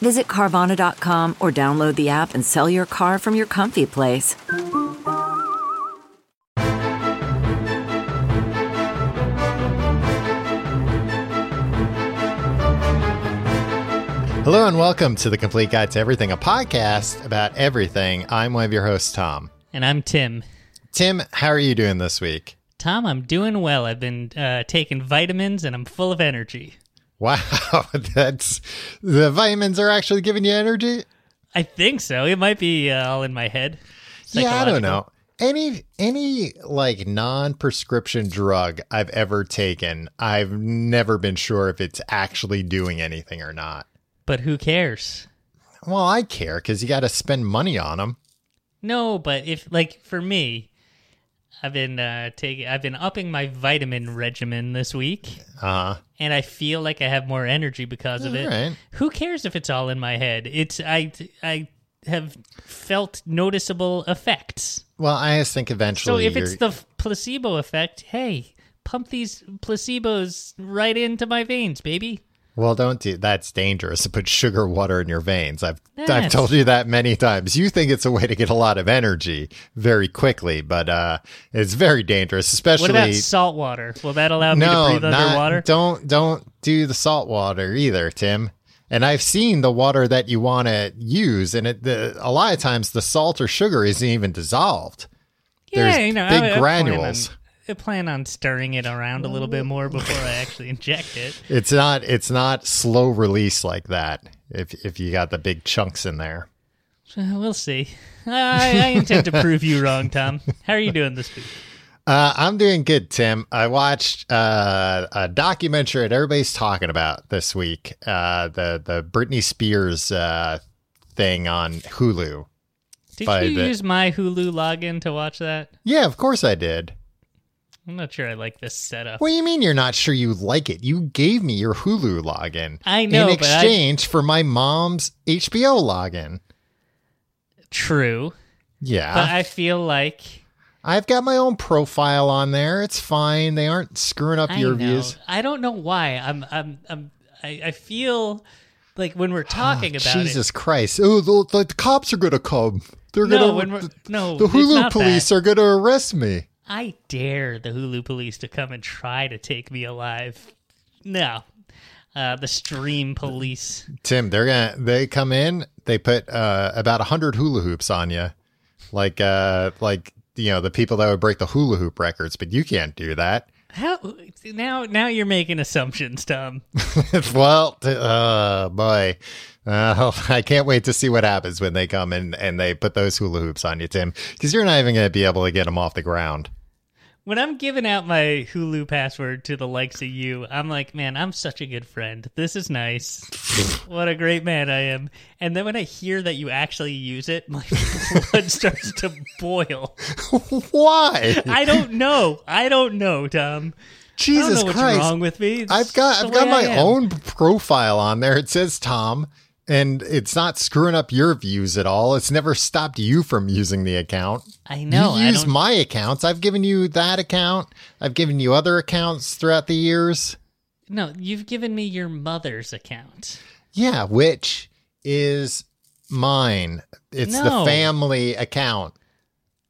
Visit Carvana.com or download the app and sell your car from your comfy place. Hello and welcome to the Complete Guide to Everything, a podcast about everything. I'm one of your hosts, Tom. And I'm Tim. Tim, how are you doing this week? Tom, I'm doing well. I've been uh, taking vitamins and I'm full of energy. Wow, that's the vitamins are actually giving you energy. I think so. It might be uh, all in my head. Yeah, I don't know. Any any like non-prescription drug I've ever taken, I've never been sure if it's actually doing anything or not. But who cares? Well, I care because you got to spend money on them. No, but if like for me, I've been uh, taking, I've been upping my vitamin regimen this week, Uh, and I feel like I have more energy because of it. Alright. Who cares if it's all in my head? It's I I have felt noticeable effects. well, I just think eventually. So if it's you're- the f- placebo effect, hey, pump these placebos right into my veins, baby. Well, don't do that's dangerous to put sugar water in your veins. I've I've told you that many times. You think it's a way to get a lot of energy very quickly, but uh it's very dangerous, especially What about salt water? Will that allow me no, to breathe not- underwater? Don't don't do the salt water either, Tim. And I've seen the water that you want to use, and it the, a lot of times the salt or sugar isn't even dissolved. yeah, there's you know, big I, I granules. Plan on, I plan on stirring it around a little bit more before I actually inject it. It's not it's not slow release like that. If if you got the big chunks in there. We'll see. I, I intend to prove you wrong, Tom. How are you doing this week? Uh, I'm doing good, Tim. I watched uh, a documentary that everybody's talking about this week. Uh, the the Britney Spears uh, thing on Hulu. Did By you the- use my Hulu login to watch that? Yeah, of course I did. I'm not sure I like this setup. What do you mean you're not sure you like it? You gave me your Hulu login. I know, in but I- exchange for my mom's HBO login. True, Yeah, but I feel like I've got my own profile on there. It's fine. They aren't screwing up I your know. views. I don't know why. I'm I'm I'm I, I feel like when we're ah, talking about Jesus Christ! Oh, the, the cops are gonna come. They're. No, gonna. when we're no, the Hulu police that. are going to arrest me. I dare the Hulu police to come and try to take me alive. No. Uh, the stream police. Tim, they're gonna they come in, they put uh, about a hundred hula hoops on you, like uh, like you know the people that would break the hula hoop records, but you can't do that. How now? Now you're making assumptions, Tom. well, uh, boy, uh, I can't wait to see what happens when they come in and they put those hula hoops on you, Tim, because you're not even going to be able to get them off the ground. When I'm giving out my Hulu password to the likes of you, I'm like, man, I'm such a good friend. This is nice. what a great man I am. And then when I hear that you actually use it, my blood starts to boil. Why? I don't know. I don't know, Tom. Jesus I don't know what's Christ! wrong with me. It's I've got I've got my own profile on there. It says Tom, and it's not screwing up your views at all. It's never stopped you from using the account. I know. you I use my accounts. I've given you that account. I've given you other accounts throughout the years. No, you've given me your mother's account. Yeah, which is mine. It's the family account.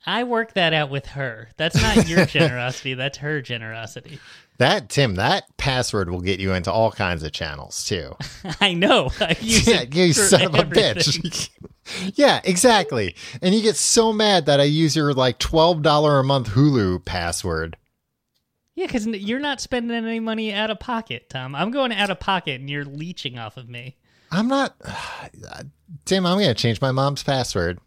I work that out with her. That's not your generosity. That's her generosity. That Tim, that password will get you into all kinds of channels too. I know. I yeah, it you son of a bitch. yeah, exactly. And you get so mad that I use your like twelve dollar a month Hulu password. Yeah, because you're not spending any money out of pocket, Tom. I'm going out of pocket, and you're leeching off of me. I'm not Tim, I'm gonna change my mom's password.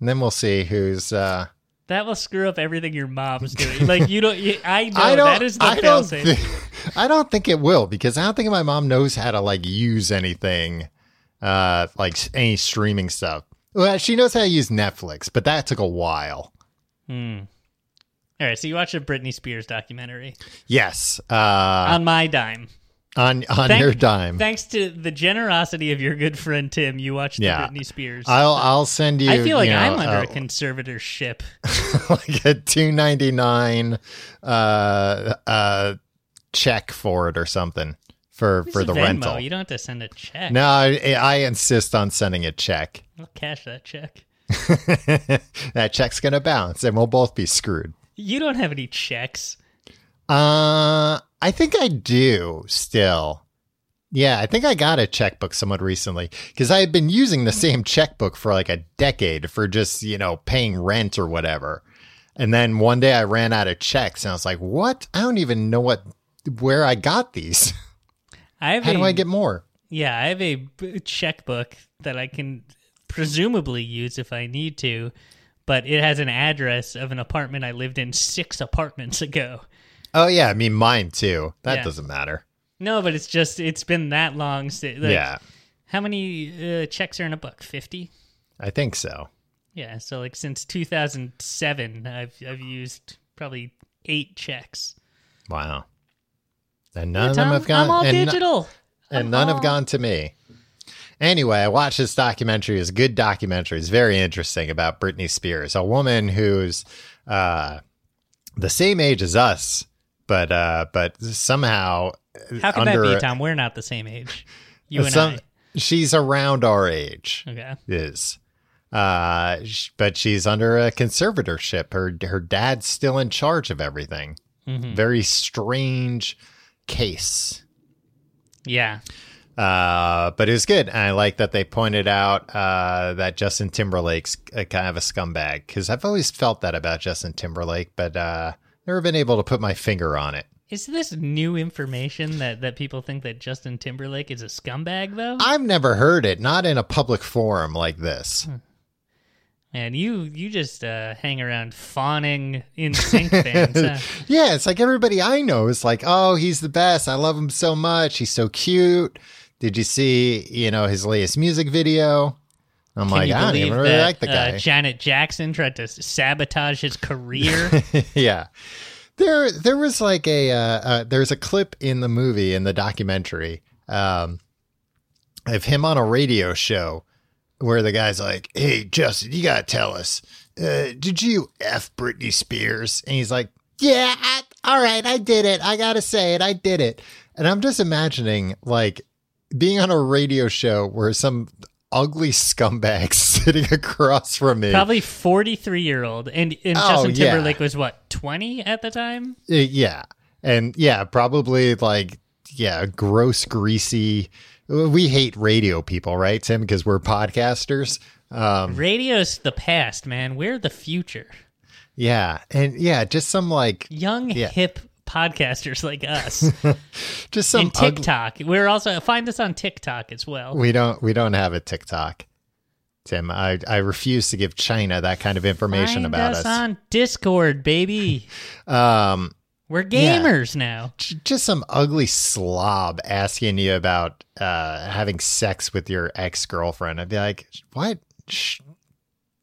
And then we'll see who's uh That will screw up everything your mom's doing. Like you don't. You, I know I don't that is the I don't, failsafe. thi- I don't think it will because I don't think my mom knows how to like use anything uh like any streaming stuff. Well, she knows how to use Netflix, but that took a while. Hmm. All right, so you watched a Britney Spears documentary Yes, uh, on my dime. On on Thank- your dime. Thanks to the generosity of your good friend Tim, you watched Yeah. the Britney Spears. I'll I'll send you. I feel like you know, I'm under uh, a conservatorship. like a two ninety nine uh uh check for it or something for for the Venmo. rental. You don't have to send a check. No, I, I insist on sending a check. I'll cash that check. that check's gonna bounce, and we'll both be screwed. You don't have any checks. Uh, I think I do still. Yeah, I think I got a checkbook somewhat recently because I had been using the same checkbook for like a decade for just, you know, paying rent or whatever. And then one day I ran out of checks and I was like, what? I don't even know what, where I got these. I have How a, do I get more? Yeah, I have a checkbook that I can presumably use if I need to, but it has an address of an apartment I lived in six apartments ago. Oh, yeah. I mean, mine too. That Yeah. doesn't matter. No, but it's just it's been that long. si- Like, yeah, How many uh, checks are in a book? Fifty. I think so. Yeah. So like since 2007, I've I've used probably eight checks. Wow. And none of Tom, them have gone. I'm all and no- digital. and none have gone to me. Anyway, I watched this documentary. It's a good documentary. It's very interesting about Britney Spears, a woman who's uh, the same age as us, but uh, but somehow How can under that be, Tom? We're not the same age. You and some- I. she's around our age. Okay. Is uh, but she's under a conservatorship. Her her dad's still in charge of everything. Very strange case. Yeah. Uh, but it was good. And I like that they pointed out uh, that Justin Timberlake's a kind of a scumbag because I've always felt that about Justin Timberlake, but uh, never been able to put my finger on it. Is this new information that, that people think that Justin Timberlake is a scumbag, though? I've never heard it, not in a public forum like this. Man, you you just uh, hang around fawning NSYNC fans. huh? Yeah, it's like everybody I know is like, oh, he's the best. I love him so much. He's so cute. Did you see, you know, his latest music video? I'm Can like, you I don't believe even really that like the guy. Uh, Janet Jackson tried to sabotage his career? yeah. There there was like a uh, uh there's a clip in the movie in the documentary um of him on a radio show where the guy's like, "Hey Justin, you got to tell us. Uh did you F Britney Spears?" And he's like, "Yeah, I, all right, I did it. I got to say it. I did it." And I'm just imagining like being on a radio show where some ugly scumbag sitting across from me Probably 43 year old. And, and Oh, Justin yeah. Timberlake was what, 20 at the time? Uh, yeah and yeah probably like yeah gross greasy we hate radio people right tim because we're podcasters um Radio's the past, man. We're the future. yeah and yeah just some like Young, Yeah. hip podcasters like us. just some and ugly- TikTok. We're also, find us on TikTok as well. we don't we don't have a tiktok tim i i refuse to give china that kind of information Find about us us, on Discord, baby. um We're Yeah. gamers now. just some ugly slob asking you about uh having sex with your ex-girlfriend i'd be like what Shh.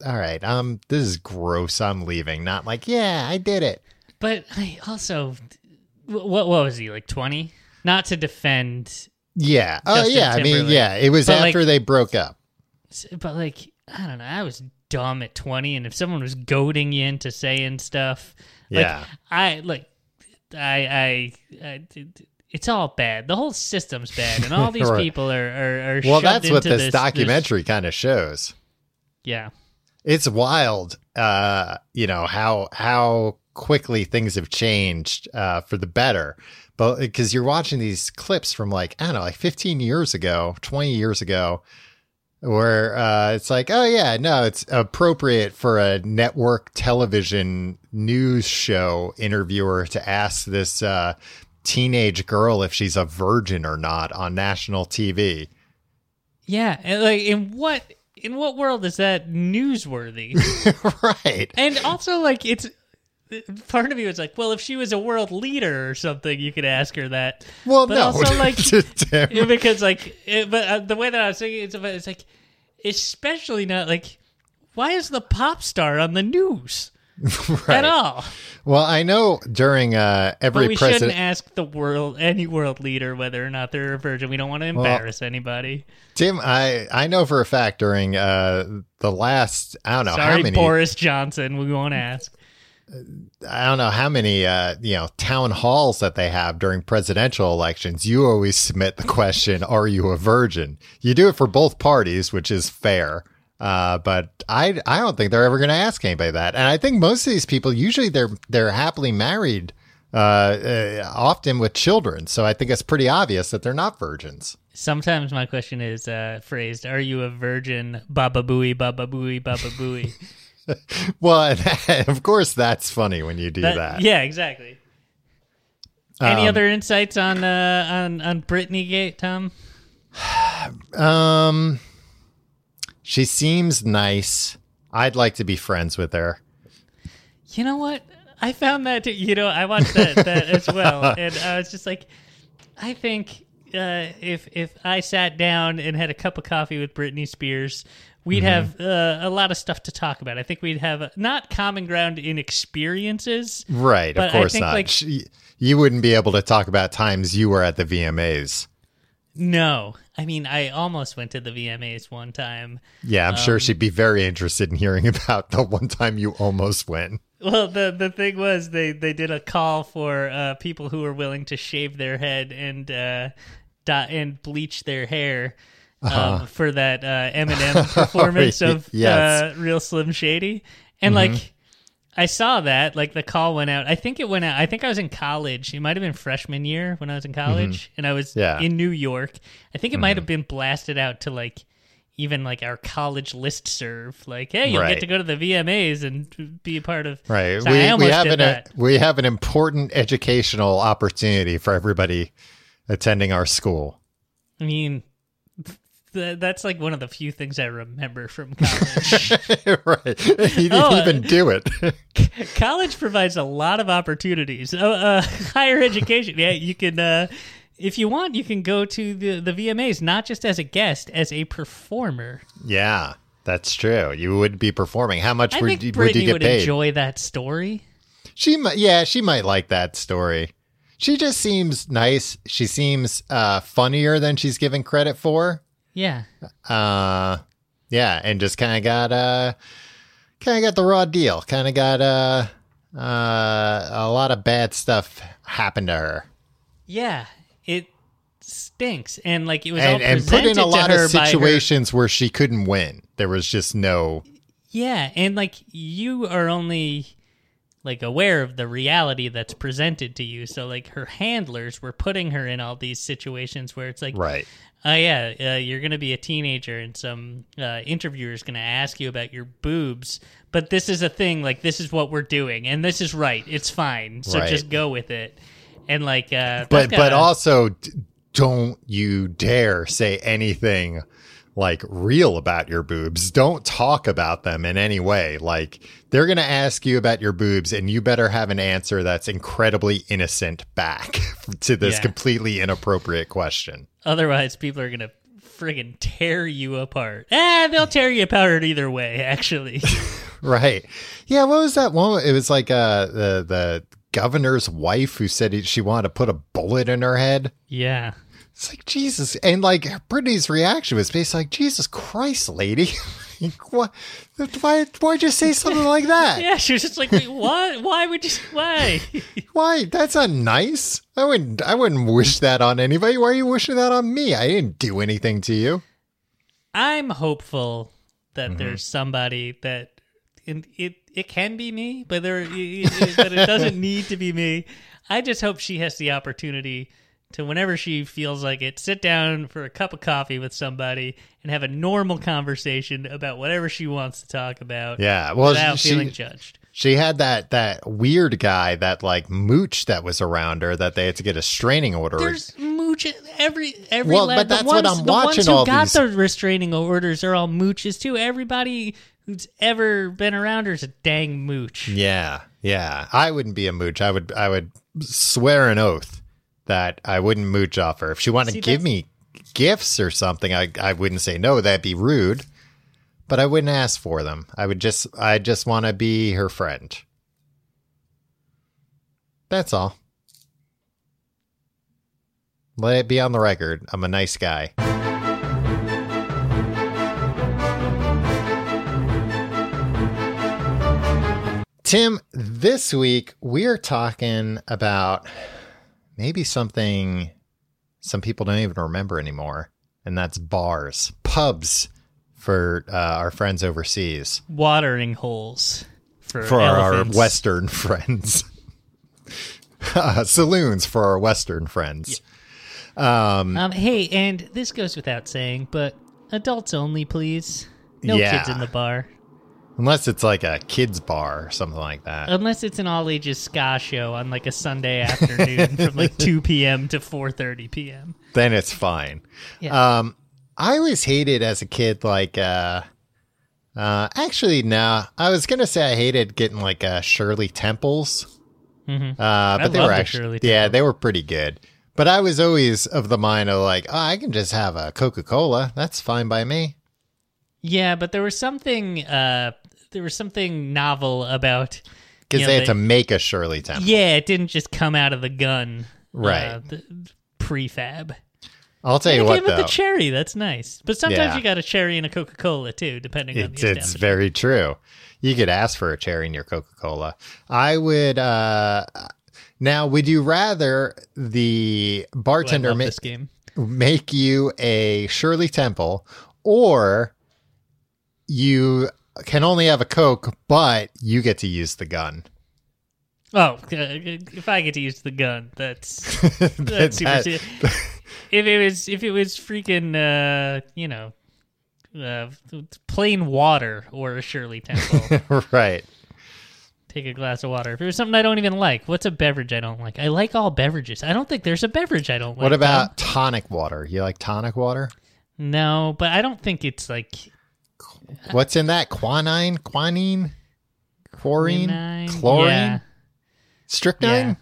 all right um this is gross i'm leaving not like yeah i did it But I also, what what was he like twenty? Not to defend, yeah oh Justin yeah i mean yeah it was But, like- after they broke up but like I don't know. I was dumb at twenty, and if someone was goading you into saying stuff, like, Yeah. I like, I, I, I, it's all bad. The whole system's bad, and all these Right. people are are, are well that's what into this documentary kind of shows yeah, it's wild uh you know how how quickly things have changed uh for the better but because you're watching these clips from like i don't know like 15 years ago 20 years ago where uh it's like oh yeah no it's appropriate for a network television news show interviewer to ask this uh teenage girl if she's a virgin or not on national tv yeah. And like, in what in what world is that newsworthy? right and also, like, it's part of me was like, well, if she was a world leader or something, you could ask her that. well But no also, like, because like, it, but uh, the way that I was thinking, it's, it's like especially not like why is the pop star on the news right. at all? Well, I know during uh, But every we president. shouldn't ask the world any world leader whether or not they're a virgin. We don't want to embarrass anybody. Tim, I I know for a fact during uh, the last I don't know how Sorry, many Boris Johnson. We won't ask. I don't know how many uh, you know town halls that they have during presidential elections. You always submit the question, "Are you a virgin?" You do it for both parties, which is fair. Uh, but I I don't think they're ever going to ask anybody that. And I think most of these people usually they're they're happily married, uh, uh, often with children. So I think it's pretty obvious that they're not virgins. Sometimes my question is uh, phrased, "Are you a virgin?" Baba booey, baba booey, baba booey. Well, of course that's funny when you do that. Yeah, exactly. Any Um, other insights on uh, on on Britney Gate, Tom? Um, she seems nice. I'd like to be friends with her. You know what? I found that too. You know, I watched that that as well, and I was just like, I think uh, if if I sat down and had a cup of coffee with Britney Spears, we'd Mm-hmm. have uh, a lot of stuff to talk about. I think we'd have uh, not common ground in experiences, Right, of course think, not. like- you wouldn't be able to talk about times you were at the VMAs. No, I mean I almost went to the VMAs one time. Yeah, I'm Um, sure she'd be very interested in hearing about the one time you almost went. Well, the the thing was they they did a call for uh, people who were willing to shave their head and uh, and bleach their hair um, for that uh, Eminem performance of Yes. uh, Real Slim Shady, and like. I saw that, like the call went out. I think it went out. I think I was in college. It might have been freshman year when I was in college, and I was Yeah. in New York. I think it might have been blasted out to like even like our college list serve. Like, hey, you'll Right. get to go to the VMAs and be a part of. Right. So we, we have an that. we have an important educational opportunity for everybody attending our school. I mean, th- that's like one of the few things I remember from college. right. He didn't Oh, uh, even do it. college provides a lot of opportunities. Uh, uh, higher education, yeah, you can. Uh, if you want, you can go to the the VMAs not just as a guest, as a performer. yeah, that's true. You would be performing. How much I would, think you, Britney would you get would paid? enjoy that story. She might, yeah, she might like that story. She just seems nice. She seems uh, funnier than she's given credit for. Yeah, Uh, yeah, and just kind of got uh, kind of got the raw deal. Kind of got uh, uh, a lot of bad stuff happened to her, yeah, it stinks, and like it was all and and put in a lot of by her- situations where she couldn't win. There was just no. Yeah, and like you are only like aware of the reality that's presented to you. So like her handlers were putting her in all these situations where it's like, Right. oh yeah, uh, you're gonna be a teenager, and some uh, interviewer is gonna ask you about your boobs. But this is a thing. Like this is what we're doing, and this is right. It's fine. So Right. just go with it. And like, uh, But that's but also, d- don't you dare say anything like real about your boobs. Don't talk about them in any way. Like they're going to ask you about your boobs and you better have an answer that's incredibly innocent back to this Yeah. completely inappropriate question. Otherwise, people are gonna friggin' tear you apart. Ah, they'll tear you apart either way. Actually, Right. Yeah, what was that one? It was like uh the the governor's wife who said she wanted to put a bullet in her head. yeah. It's like Jesus, and like Britney's reaction was basically like, "Jesus Christ, lady, what? Why? Why'd you say something like that? Yeah, she was just like, Wait, what? Why would you? Why? Why? That's not nice. I wouldn't. I wouldn't wish that on anybody. Why are you wishing that on me? I didn't do anything to you. I'm hopeful that Mm-hmm. there's somebody that and it it can be me, but there it, it, but it doesn't need to be me. I just hope she has the opportunity to whenever she feels like it, sit down for a cup of coffee with somebody and have a normal conversation about whatever she wants to talk about. Yeah. Well, without she feeling judged. she had that that weird guy that like mooch that was around her that they had to get a straining order. There's mooch every every. Well, la- but the that's what ones- I'm the watching ones who all got these- the restraining orders are all mooches too. Everybody who's ever been around her is a dang mooch. Yeah, yeah. I wouldn't be a mooch. I would I would swear an oath that I wouldn't mooch off her. If she wanted to give me gifts or something, I I wouldn't say no. That'd be rude. but I wouldn't ask for them. I would just I just want to be her friend. That's all. Let it be on the record. I'm a nice guy. Tim, this week we're talking about maybe something some people don't even remember anymore, and that's bars, pubs for uh, our friends overseas, Watering holes for, for our. Western friends, uh, saloons for our Western friends. Um, hey, and this goes without saying, but adults only, please. No Yeah. kids in the bar. Unless it's like a kids bar or something like that. Unless it's an all ages ska show on like a Sunday afternoon from like 2 p.m. to 4:30 p.m. then it's fine. Yeah. Um, I always hated as a kid, like, uh, uh, actually, no, I was gonna say I hated getting like uh, Shirley Temples, Mhm. uh, but they were love the actually, yeah, they were pretty good. But I was always of the mind of like, oh, I can just have a Coca Cola. That's fine by me. Yeah, but there was something uh there was something novel about Because you know, they had to make a Shirley Temple. Yeah, it didn't just come out of the gun. Right. Uh, the prefab. I'll tell It you came what, with though. the cherry. That's nice. But sometimes Yeah. you got a cherry and a Coca Cola too, depending on the it's very true. You could ask for a cherry in your Coca Cola. I would. uh Now, would you rather the bartender love ma- make you a Shirley Temple, or you can only have a Coke, but you get to use the gun? Oh, if I get to use the gun, that's that's super. That- if it was if it was freaking uh you know uh plain water or a Shirley Temple, right. take a glass of water. If it was something I don't even like, what's a beverage I don't like? I like all beverages. I don't think there's a beverage I don't like. What about tonic water? You like tonic water? No, but I don't think it's like What's in that? Quinine? Quinine? Chlorine? quinine. Chlorine? Yeah. Strychnine? Yeah.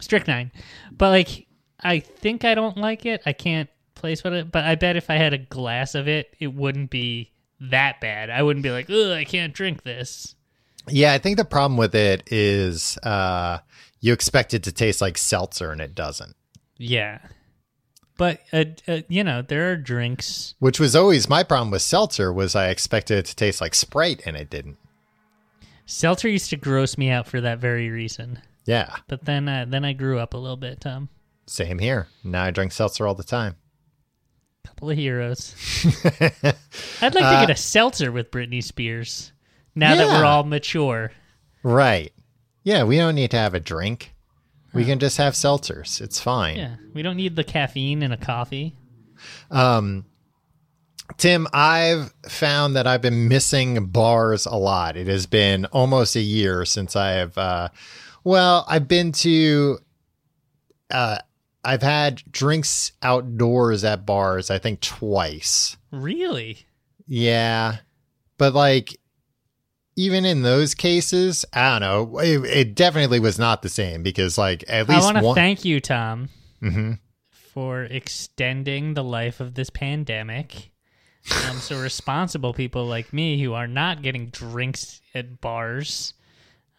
Strychnine. But like I think I don't like it. I can't place what it but I bet if I had a glass of it, it wouldn't be that bad. I wouldn't be like, ugh, I can't drink this. Yeah, I think the problem with it is uh, you expect it to taste like seltzer and it doesn't, Yeah. But uh, uh, you know, there are drinks. which was always my problem with seltzer was I expected it to taste like Sprite and it didn't. Seltzer used to gross me out for that very reason. Yeah, But then uh, then I grew up a little bit, Tom. same here. Now I drink seltzer all the time. Couple of heroes. I'd like to get a seltzer with Britney Spears. Now that we're all mature. Right. Yeah, we don't need to have a drink. We can just have seltzers. It's fine. Yeah. We don't need the caffeine in a coffee. Um, Tim, I've found that I've been missing bars a lot. It has been almost a year since I have, uh, well, I've been to, uh, I've had drinks outdoors at bars, I think twice. Really? Yeah. But like, even in those cases, I don't know. It, it definitely was not the same because, like, at least I want to one. thank you, Tom, Mhm. for extending the life of this pandemic. Um, so responsible people like me who are not getting drinks at bars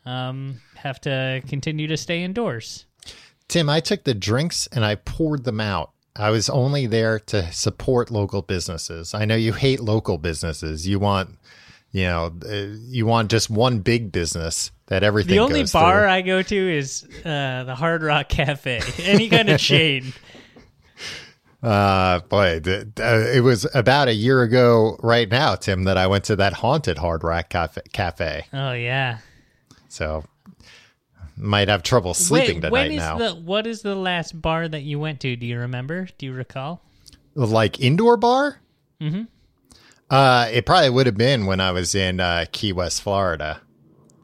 um, have to continue to stay indoors. Tim, I took the drinks and I poured them out. I was only there to support local businesses. I know you hate local businesses. You want, you know, uh, you want just one big business that everything. The only bar through. I go to is uh, the Hard Rock Cafe. Any kind of chain. Uh, boy, th- uh, it was about a year ago right now, Tim, that I went to that haunted Hard Rock Cafe. cafe. Oh yeah. So might have trouble sleeping Wait, when tonight is now. the what is the last bar that you went to? Do you remember? Do you recall? like indoor bar? Mhm. Uh, it probably would have been when I was in uh, Key West, Florida.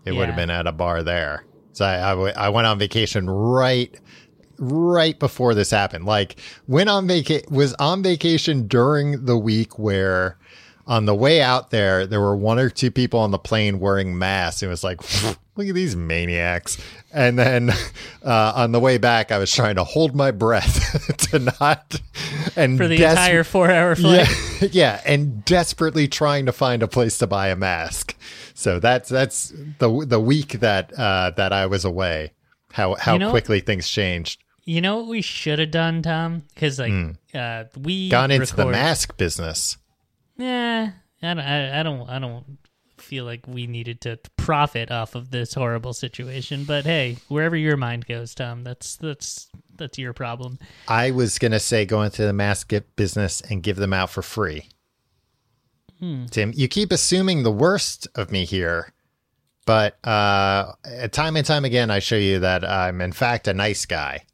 It would have been at a bar there. So I, I, w- I went on vacation right right before this happened. Like went on vaca- was on vacation during the week where on the way out there, there were one or two people on the plane wearing masks. And it was like, look at these maniacs. And then uh, on the way back, I was trying to hold my breath to not. And For the des- entire four hour flight. yeah, yeah, and desperately trying to find a place to buy a mask. So that's that's the the week that uh, that I was away. How how You know- quickly things changed. You know what we should have done, Tom? Because like uh, we. Gone into the mask business. Yeah, I don't, I, I don't, I don't feel like we needed to profit off of this horrible situation. But hey, wherever your mind goes, Tom, that's that's that's your problem. I was gonna say go into the mask business and give them out for free. Tim, you keep assuming the worst of me here, but uh, time and time again, I show you that I'm in fact a nice guy.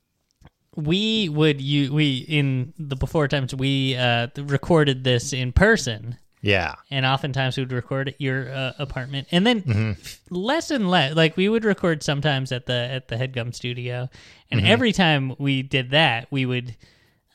We would you we in the before times we uh, recorded this in person. Yeah, and oftentimes we would record at your uh, apartment and then Mm-hmm. less and less like we would record sometimes at the at the headgum studio and Mm-hmm. every time we did that we would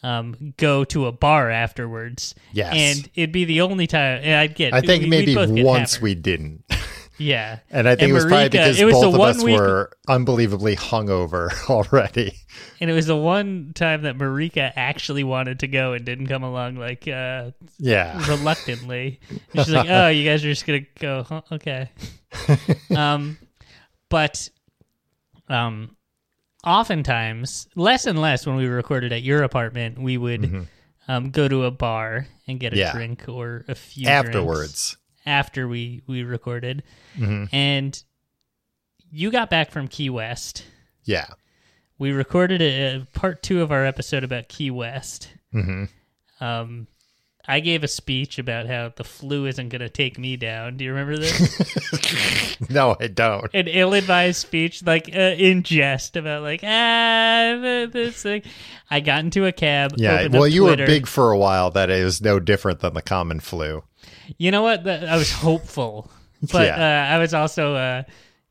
um, go to a bar afterwards Yes. and it'd be the only time i'd get I think we- maybe once hammered. we didn't. yeah And I think it was probably because was both of us week- were unbelievably hungover already. and it was the one time that marika actually wanted to go and didn't come along like uh Yeah. reluctantly. And she's like, "Oh, you guys are just gonna go? Huh? Okay." um, but um, oftentimes, less and less when we recorded at your apartment, we would um go to a bar and get a Mm-hmm. Yeah. drink or a few drinks Afterwards. After we we recorded, Mm-hmm. and you got back from Key West. Yeah. We recorded a, a part two of our episode about Key West. hmm Um, I gave a speech about how the flu isn't going to take me down. Do you remember this? No, I don't. An ill-advised speech, like uh, in jest, about like ah this thing. I got into a cab. Yeah. Well, you were big for a while That is no different than the common flu. You know what? I was hopeful, but Yeah. uh, I was also, uh,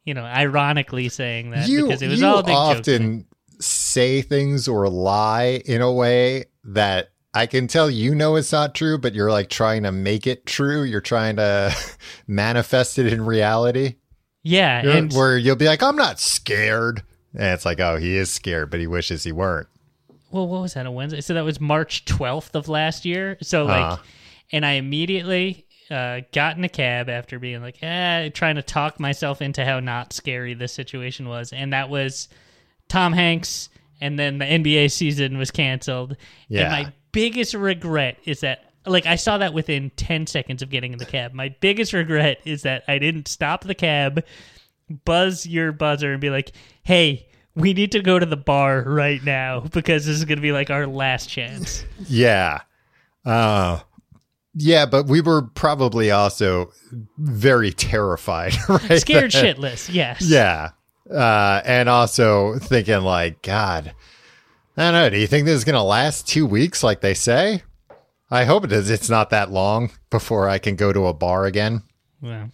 you know, ironically saying that You, because it was all a big joke. often say things or lie in a way that I can tell you know it's not true, but you're like trying to make it true. You're trying to manifest it in reality. Yeah, and where you'll be like, I'm not scared. And it's like, oh, he is scared, but he wishes he weren't. well, what was that? A Wednesday? So that was March twelfth of last year. So like, Uh-huh. and I immediately uh, got in a cab after being like, eh, trying to talk myself into how not scary this situation was, and that was Tom Hanks. And then the NBA season was canceled. Yeah. And my biggest regret is that, like, I saw that within 10 seconds of getting in the cab. My biggest regret is that I didn't stop the cab, buzz your buzzer, and be like, hey, we need to go to the bar right now because this is going to be like our last chance. Yeah. Uh, yeah, but we were probably also very terrified, right? Scared then. shitless, yes. Yeah. Uh, and also thinking like, God, I don't know. Do you think this is going to last two weeks like they say? I hope it is. It's not that long before I can go to a bar again. Well,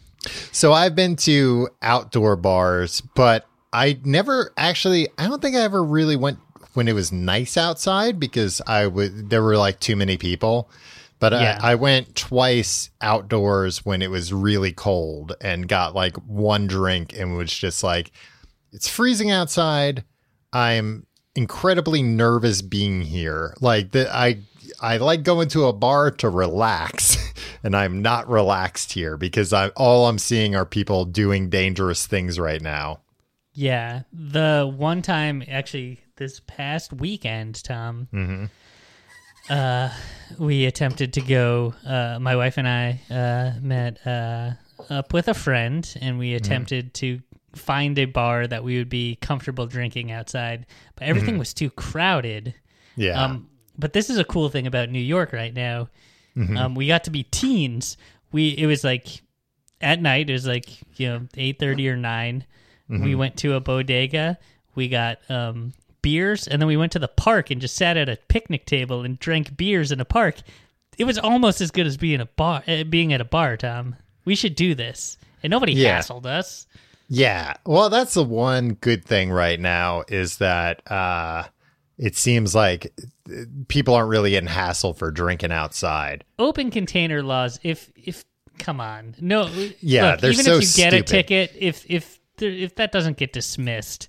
So I've been to outdoor bars, but I never actually, I don't think I ever really went when it was nice outside because I would, there were like too many people. But Yeah. I, I went twice outdoors when it was really cold and got like one drink and was just like, it's freezing outside. I'm incredibly nervous being here. Like the, I, I like going to a bar to relax, and I'm not relaxed here because I all I'm seeing are people doing dangerous things right now. yeah. The one time, actually, this past weekend, Tom, Mm-hmm. uh, we attempted to go. Uh, my wife and I uh, met uh, up with a friend, and we attempted to find a bar that we would be comfortable drinking outside, but everything was too crowded. Yeah, Um, but this is a cool thing about New York right now. Um, we got to be teens. We it was like at night. It was like you know eight thirty or 9 We went to a bodega. We got um, beers, and then we went to the park and just sat at a picnic table and drank beers in a park. It was almost as good as being a bar, uh, being at a bar. Tom, we should do this, and nobody Yeah. hassled us. Yeah. Well, that's the one good thing right now is that uh, it seems like uh, people aren't really getting hassled for drinking outside. Open container laws. If if come on, no. Yeah, look, they're even so if you get a ticket, if if there- if that doesn't get dismissed,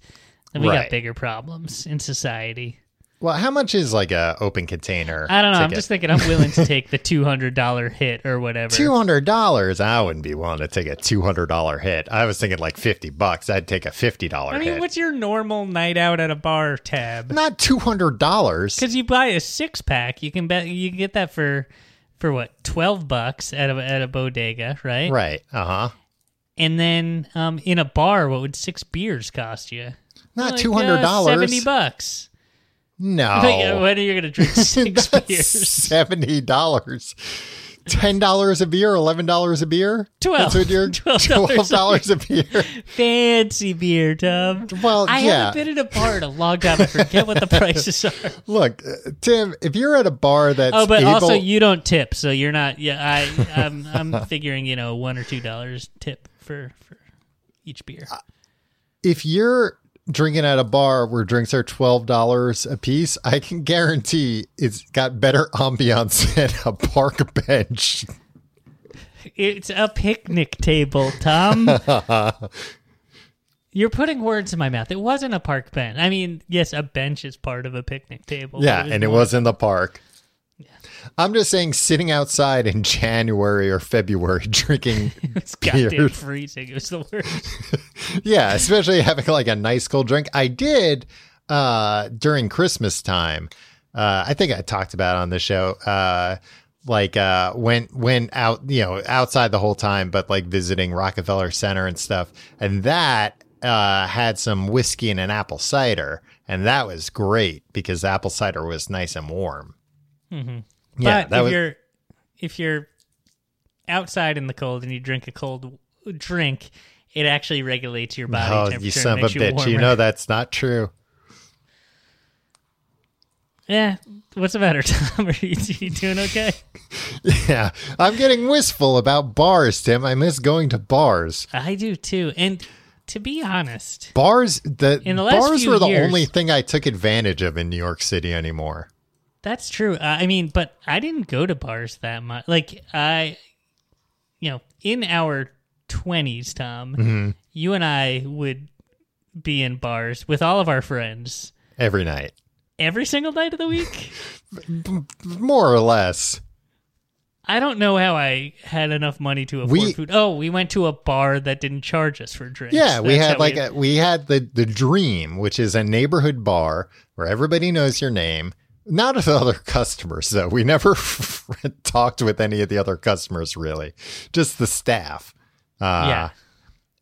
then we got bigger problems in society. Well, how much is like a open container? I don't know. I'm just thinking I'm willing to take the two hundred dollar hit or whatever. Two hundred dollars. I wouldn't be willing to take a two hundred dollar hit. I was thinking like fifty bucks. I'd take a fifty dollar I mean, hit. what's your normal night out at a bar tab? Not two hundred dollars. Because you buy a six pack, you can bet you can get that for for what twelve bucks at a at a bodega, right? Right. Uh huh. And then um, in a bar, what would six beers cost you? Not Like, two uh, hundred dollars. Seventy bucks. No. Like, when are you gonna drink six beers? Seventy dollars. Ten dollars a beer. Eleven dollars a beer. Twelve. That's what you're. $12 a beer. Fancy beer, Tom. Well, I yeah. haven't been in a bar in a long time. I forget what the prices are. Look, uh, Tim, if you're at a bar that's Oh, but able, also you don't tip, so you're not. Yeah, I, I'm, I'm figuring you know one or two dollars tip for for each beer. if you're drinking at a bar where drinks are twelve dollars a piece, I can guarantee it's got better ambiance than a park bench. It's a picnic table, Tom. You're putting words in my mouth. It wasn't a park bench. I mean, yes, a bench is part of a picnic table. Yeah, and it was in the park. I'm just saying, sitting outside in January or February drinking, It's goddamn freezing. It was the worst. yeah, especially having like a nice cold drink. I did uh, during Christmas time. Uh, I think I talked about it on the show. Uh, like uh, went went out, you know, outside the whole time, but like visiting Rockefeller Center and stuff, and that uh, had some whiskey and an apple cider, and that was great because apple cider was nice and warm. Mm-hmm. Yeah, but if was you're if you're outside in the cold and you drink a cold drink, it actually regulates your body oh, temperature. you son of a makes bitch! warmer. You know that's not true. Yeah. What's the matter, Tom? Are you, you doing okay? Yeah, I'm getting wistful about bars, Tim. I miss going to bars. I do too. And to be honest, Bars, the, In the last bars were the years- only thing I took advantage of in New York City anymore. That's true. Uh, I mean, but I didn't go to bars that much. Like I, you know, in our twenties, Tom, Mm-hmm. you and I would be in bars with all of our friends Every night, every single night of the week. more or less. I don't know how I had enough money to afford We- food. Oh, we went to a bar that didn't charge us for drinks. Yeah, we That's had how like a, we had the the Dream, which is a neighborhood bar where everybody knows your name. Not with other customers though. We never talked with any of the other customers really, just the staff. Uh, yeah.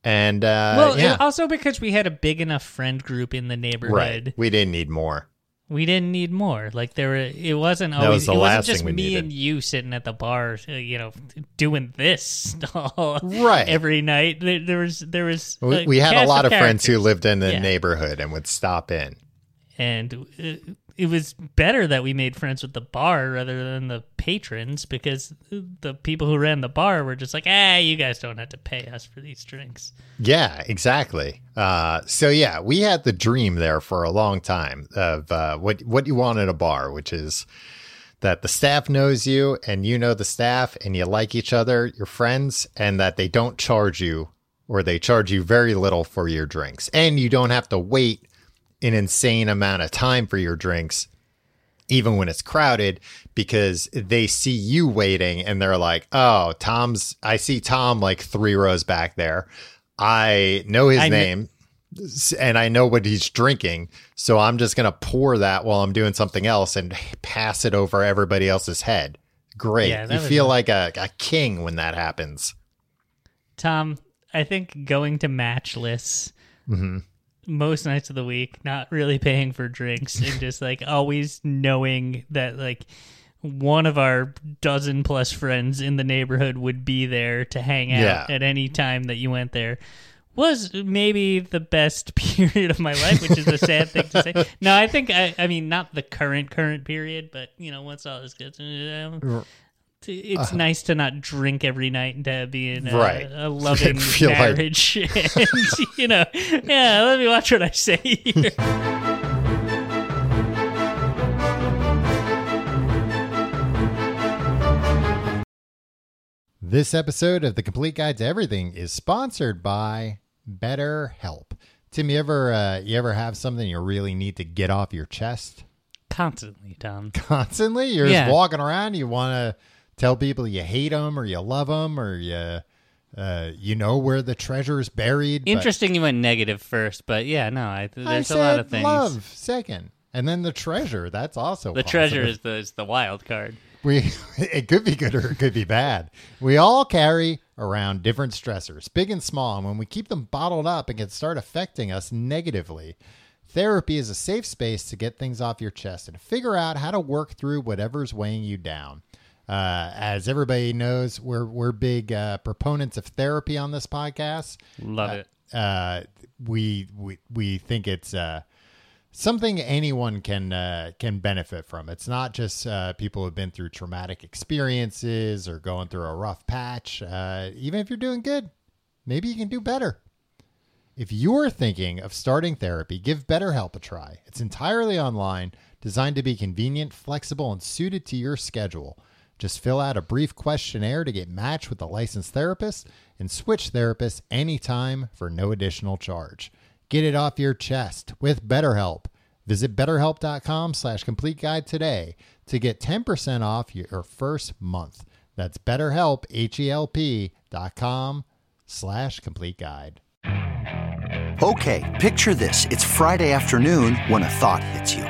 and uh, Well, yeah, also because we had a big enough friend group in the neighborhood, right. We didn't need more. we didn't need more. Like there were, it wasn't always. was the it wasn't just me needed. and you sitting at the bar, uh, you know, doing this all Right. every night. There, there was, there was. We, we had a lot of friends who lived in the Yeah. neighborhood and would stop in. and uh, it was better that we made friends with the bar rather than the patrons because the people who ran the bar were just like, ah, you guys don't have to pay us for these drinks. Yeah, exactly. Uh, so yeah, we had the dream there for a long time of uh, what what you want at a bar, which is that the staff knows you and you know the staff and you like each other, you're friends, and that they don't charge you or they charge you very little for your drinks, and you don't have to wait an insane amount of time for your drinks even when it's crowded because they see you waiting and they're like, "Oh, Tom's I see Tom like 3 rows back there. I know his I name s- and I know what he's drinking, so I'm just going to pour that while I'm doing something else and pass it over everybody else's head." Great. Yeah, you feel like a, a king when that happens. Tom, I think going to matchless Mm-hmm. Most nights of the week, not really paying for drinks, and just like always knowing that like one of our dozen plus friends in the neighborhood would be there to hang out Yeah. at any time that you went there. Was maybe the best period of my life, which is a sad thing to say. No, I think I, I mean not the current current period, but you know once all this gets, um, it's uh, nice to not drink every night and to be in a, right. a loving marriage. Like... and, you know, yeah, let me watch what I say here. This episode of The Complete Guide to Everything is sponsored by BetterHelp. Tim, you ever uh, you ever have something you really need to get off your chest? Constantly, Tom. Constantly, you're yeah. just walking around. You want to tell people you hate them or you love them or you uh, you know where the treasure is buried. Interesting you went negative first, but yeah, no, I, there's I a lot of things. love second, and then the treasure. That's also The positive. treasure is the is the wild card. We it could be good or it could be bad. We all carry around different stressors, big and small, and when we keep them bottled up, it can start affecting us negatively. Therapy is a safe space to get things off your chest and figure out how to work through whatever's weighing you down. Uh, as everybody knows, we're we're big uh, proponents of therapy on this podcast. Love it. Uh, we we we think it's uh, something anyone can uh, can benefit from. It's not just uh, people who've been through traumatic experiences or going through a rough patch. Uh, even if you're doing good, maybe you can do better. If you're thinking of starting therapy, give BetterHelp a try. It's entirely online, designed to be convenient, flexible, and suited to your schedule. Just fill out a brief questionnaire to get matched with a licensed therapist and switch therapists anytime for no additional charge. Get it off your chest with BetterHelp. Visit betterhelp.com slash complete guide today to get 10% off your first month. That's betterhelp, H-E-L-P dot com slash complete guide. Okay, picture this. It's Friday afternoon when a thought hits you.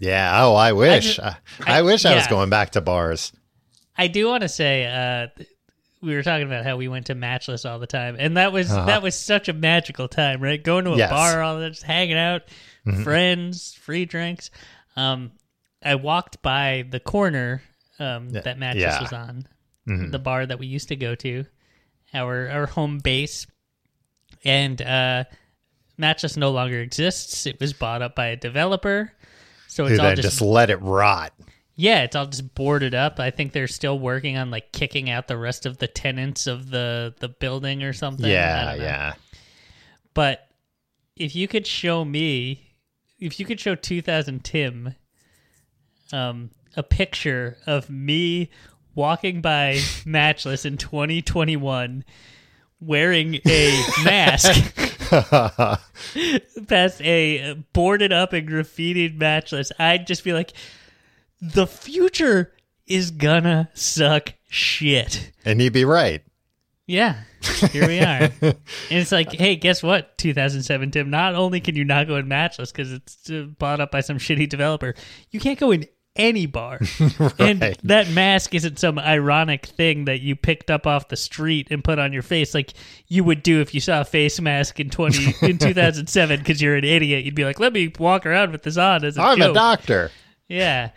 Yeah. Oh, I wish. I, I, I- wish I was yeah. going back to bars. I do want to say uh, we were talking about how we went to Matchless all the time, and that was Uh-huh. that was such a magical time, right? Going to a Yes. bar, all that, just hanging out, friends, free drinks. Um, I walked by the corner um, that Matchless yeah. was on, the bar that we used to go to, our our home base, and uh, Matchless no longer exists. It was bought up by a developer, so Who it's all then just just let it rot. yeah, it's all just boarded up. I think they're still working on like kicking out the rest of the tenants of the the building or something. Yeah, yeah. But if you could show me, if you could show 2000 Tim, um, a picture of me walking by Matchless in 2021 wearing a mask past a boarded up and graffitied Matchless, I'd just be like, the future is gonna suck shit. And you'd be right. Yeah, here we are. and it's like, hey, guess what? 2007 Tim. Not only can you not go in Matchless because it's uh, bought up by some shitty developer, you can't go in any bar. And that mask isn't some ironic thing that you picked up off the street and put on your face, like you would do if you saw a face mask in 20 in 2007 because you're an idiot. You'd be like, let me walk around with this on as a I'm joke. a doctor. Yeah.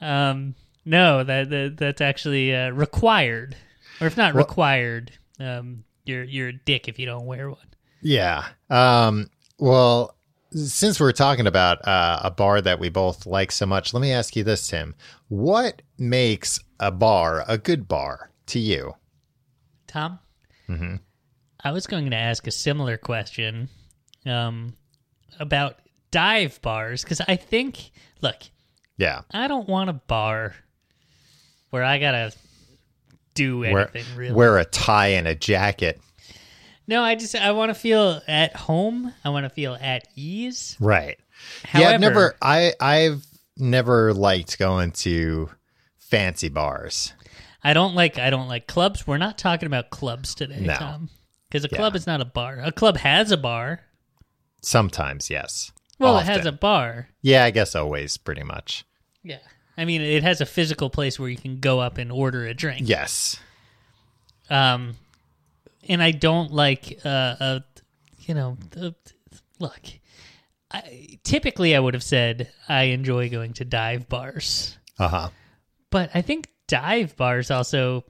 Um, no, that, that that's actually uh, required, or if not required, um, you're you're a dick if you don't wear one. Yeah. Um, well, since we're talking about uh, a bar that we both like so much, let me ask you this, Tim. What makes a bar a good bar to you? Tom, I was going to ask a similar question um, about dive bars because I think, look, Yeah. I don't want a bar where I gotta do Wear, anything really. wear a tie and a jacket. No, I just I want to feel at home. I want to feel at ease. Right. However, yeah, I've never I I've never liked going to fancy bars. I don't like I don't like clubs. We're not talking about clubs today, No. Tom. Because a Yeah. club is not a bar. A club has a bar. Sometimes, yes. Well, it has a bar. Yeah, I guess always pretty much. Yeah. I mean, it has a physical place where you can go up and order a drink. Yes. Um, and I don't like, uh, uh you know, uh, look. I, typically, I would have said I enjoy going to dive bars, Uh-huh. but I think dive bars also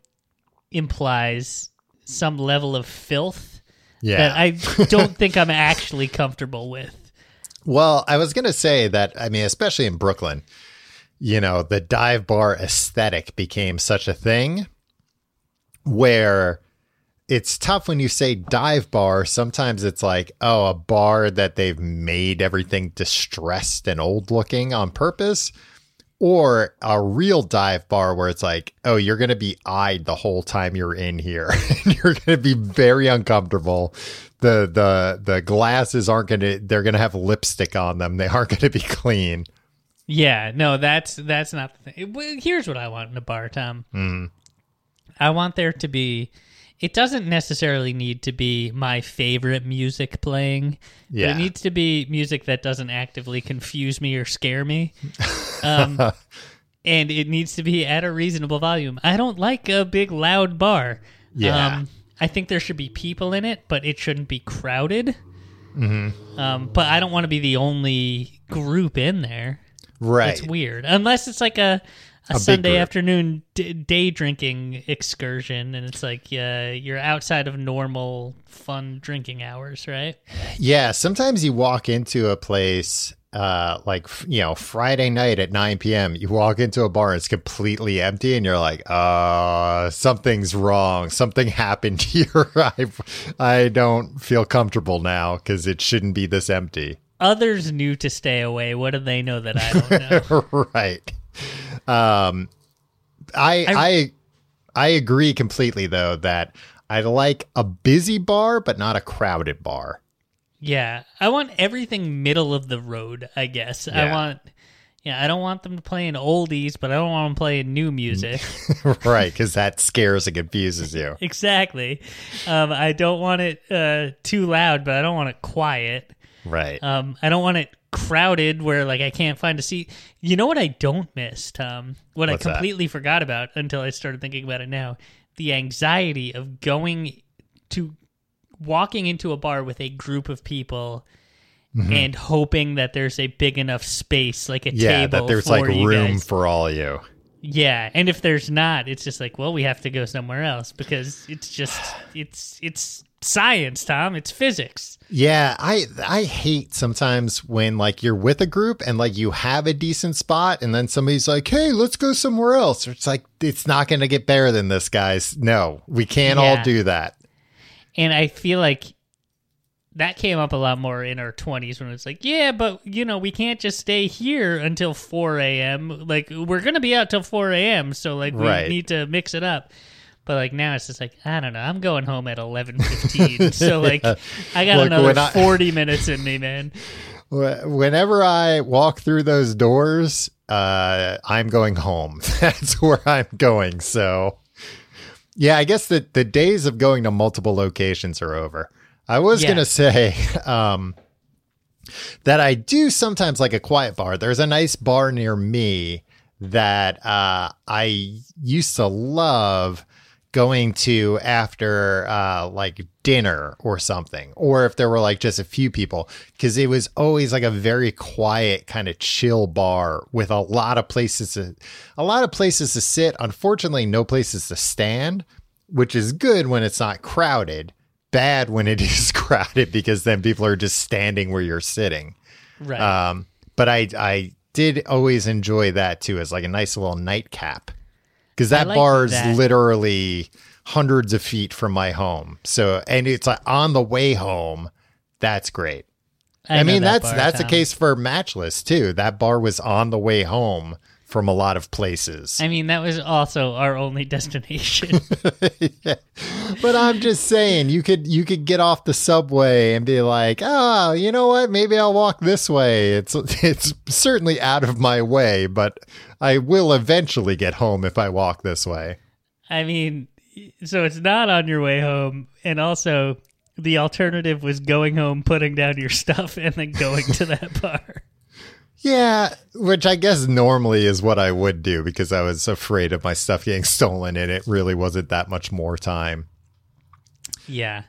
implies some level of filth Yeah. that I don't think I'm actually comfortable with. Well, I was going to say that, I mean, especially in Brooklyn, you know, the dive bar aesthetic became such a thing where it's tough when you say dive bar. Sometimes it's like, oh, a bar that they've made everything distressed and old looking on purpose. Or a real dive bar where it's like, oh, you're going to be eyed the whole time you're in here. you're going to be very uncomfortable. The the the glasses aren't going to. They're going to have lipstick on them. They aren't going to be clean. Yeah, no, that's that's not the thing. Here's what I want in a bar, Tom. Mm-hmm. I want there to be. It doesn't necessarily need to be my favorite music playing. but Yeah. it needs to be music that doesn't actively confuse me or scare me. Um, and it needs to be at a reasonable volume. I don't like a big loud bar. Yeah. Um, I think there should be people in it, but it shouldn't be crowded. Mm-hmm. Um, but I don't want to be the only group in there. Right. It's weird, unless it's like a a, big Sunday afternoon d- day drinking excursion, and it's like uh, you're outside of normal fun drinking hours, right? Yeah, sometimes you walk into a place uh like you know Friday night at 9 p.m. You walk into a bar and it's completely empty and you're like, "Uh, something's wrong. Something happened here. I I don't feel comfortable now cuz it shouldn't be this empty." Others knew to stay away. What do they know that I don't know? right. Um I I I agree completely though that I like a busy bar but not a crowded bar. yeah, I want everything middle of the road. I guess I want. Yeah, I don't want them playing oldies, but I don't want them playing new music. right, cuz that scares and confuses you. exactly. Um, I don't want it uh, too loud, but I don't want it quiet. Right. Um, I don't want it crowded where like I can't find a seat. You know what I don't miss, Tom? What What's I that? completely forgot about until I started thinking about it now. The anxiety of going to walking into a bar with a group of people and hoping that there's a big enough space, like a Mm-hmm. yeah, table that there's like room guys. for all you. Yeah, and if there's not, it's just like, well, we have to go somewhere else because it's just it's it's science, Tom. It's physics. Yeah, I I hate sometimes when like you're with a group and like you have a decent spot and then somebody's like, "Hey, let's go somewhere else." It's like it's not going to get better than this, guys. No, we can't all do that. And I feel like that came up a lot more in our 20s when it's like, yeah, but you know, we can't just stay here until 4 a.m. Like, we're going to be out till 4 a.m. So, like, we Right. need to mix it up. But, like, now it's just like, I don't know. I'm going home at 11.15. so, like, I got Look, another I- 40 minutes in me, man. Whenever I walk through those doors, uh, I'm going home. That's where I'm going. So, yeah, I guess the the days of going to multiple locations are over. I was Yeah. gonna say um, that I do sometimes like a quiet bar. There's a nice bar near me that uh, I used to love going to after uh, like dinner or something, or if there were like just a few people, because it was always like a very quiet kind of chill bar with a lot of places to, a lot of places to sit. Unfortunately, no places to stand, which is good when it's not crowded. Bad when it is crowded because then people are just standing where you're sitting. Right. Um, but I I did always enjoy that too as like a nice little nightcap because that like bar is that. literally hundreds of feet from my home. So and it's like on the way home. That's great. I, know mean that that's that's the Tom. case for Matchless too. That bar was on the way home from a lot of places. I mean, that was also our only destination. But I'm just saying, you could you could get off the subway and be like, oh, you know what? Maybe I'll walk this way. It's it's certainly out of my way, but I will eventually get home if I walk this way. I mean, so it's not on your way home, and also the alternative was going home, putting down your stuff, and then going to that bar. Yeah, which I guess normally is what I would do because I was afraid of my stuff getting stolen, and it really wasn't that much more time. Yeah.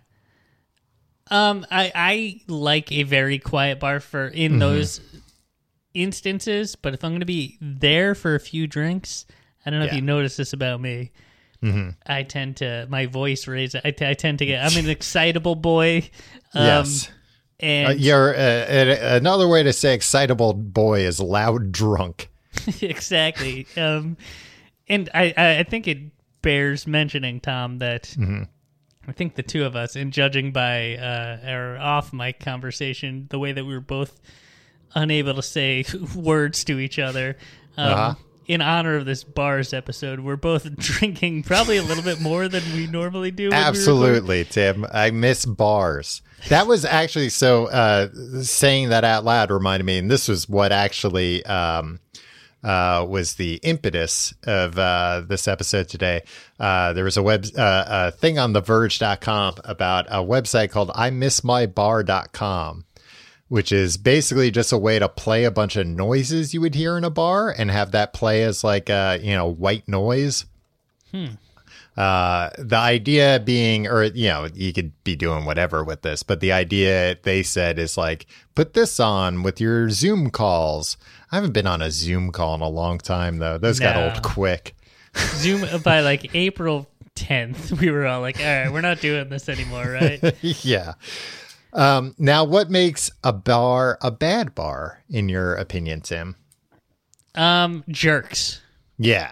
Um, I I like a very quiet bar for in those instances, but if I'm going to be there for a few drinks, I don't know if you noticed this about me. Mm-hmm. I tend to my voice raises. I, t- I tend to get. I'm an excitable boy. Um, yes. And Uh, you're uh, uh, another way to say excitable boy is loud drunk. exactly. Um, and I, I think it bears mentioning, Tom, that I think the two of us, in judging by uh, our off mic conversation, the way that we were both unable to say words to each other. Um, Uh-huh. In honor of this bars episode, we're both drinking probably a little bit more than we normally do. Absolutely, Tim. I miss bars. That was actually so. Uh, saying that out loud reminded me, and this was what actually um, uh, was the impetus of uh, this episode today. Uh, there was a web uh, a thing on the TheVerge.com about a website called IMissMyBar.com, which is basically just a way to play a bunch of noises you would hear in a bar and have that play as like a you know white noise. Uh, the idea being, or you know, you could be doing whatever with this, but the idea they said is like, put this on with your Zoom calls. I haven't been on a Zoom call in a long time though; those got old quick. Zoom by like April 10th, we were all like, all right, we're not doing this anymore, right? yeah. Um, now, what makes a bar a bad bar, in your opinion, Tim? um, jerks. Yeah,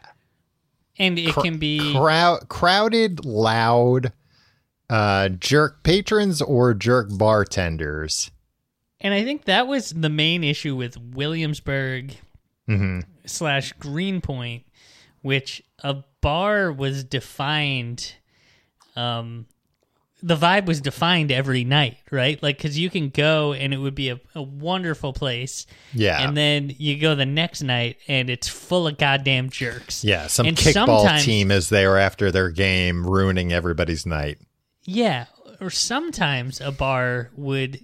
And it can be Crowd, crowded, loud, uh, jerk patrons or jerk bartenders. And I think that was the main issue with Williamsburg Mm-hmm. slash Greenpoint, which a bar was defined. Um, the vibe was defined every night, right? Like, because you can go and it would be a, a wonderful place, Yeah, and then you go the next night and it's full of goddamn jerks. Yeah, some And kickball team is there after their game, ruining everybody's night. Yeah, or sometimes a bar would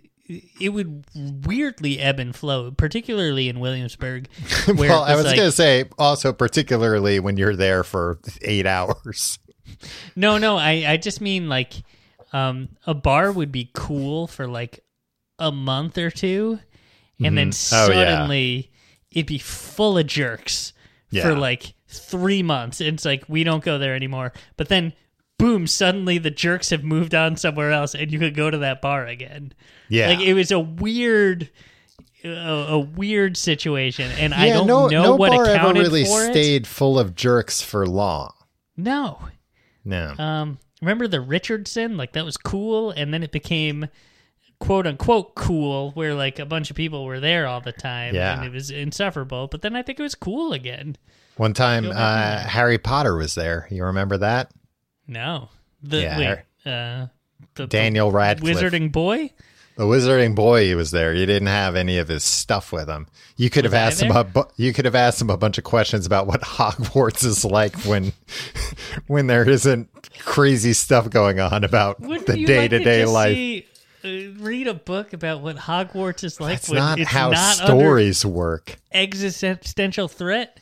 it would weirdly ebb and flow, particularly in Williamsburg. Well, I was like, going to say also, particularly when you're there for eight hours. no, no, I I just mean like um, a bar would be cool for like a month or two, and then Oh, yeah. suddenly it'd be full of jerks Yeah. for like three months. It's like we don't go there anymore, but then. Boom! Suddenly, the jerks have moved on somewhere else, and you could go to that bar again. Yeah, Like it was a weird, a, a weird situation, and I don't no, know no what bar ever really for it. stayed full of jerks for long. No, No, um, remember the Richardson? Like that was cool, and then it became quote unquote cool, where like a bunch of people were there all the time, Yeah. and it was insufferable. But then I think it was cool again. one time uh. Harry Potter was there. You remember that? No, the Yeah, wait, uh, the, Daniel the Radcliffe, Wizarding boy. The Wizarding boy. He was there. He didn't have any of his stuff with him. You could Was have asked him. A bu- you could have asked him a bunch of questions about what Hogwarts is like when, when there isn't crazy stuff going on about Wouldn't the day to day life. see, uh, read a book about what Hogwarts is like That's when not it's how not stories work. existential threat.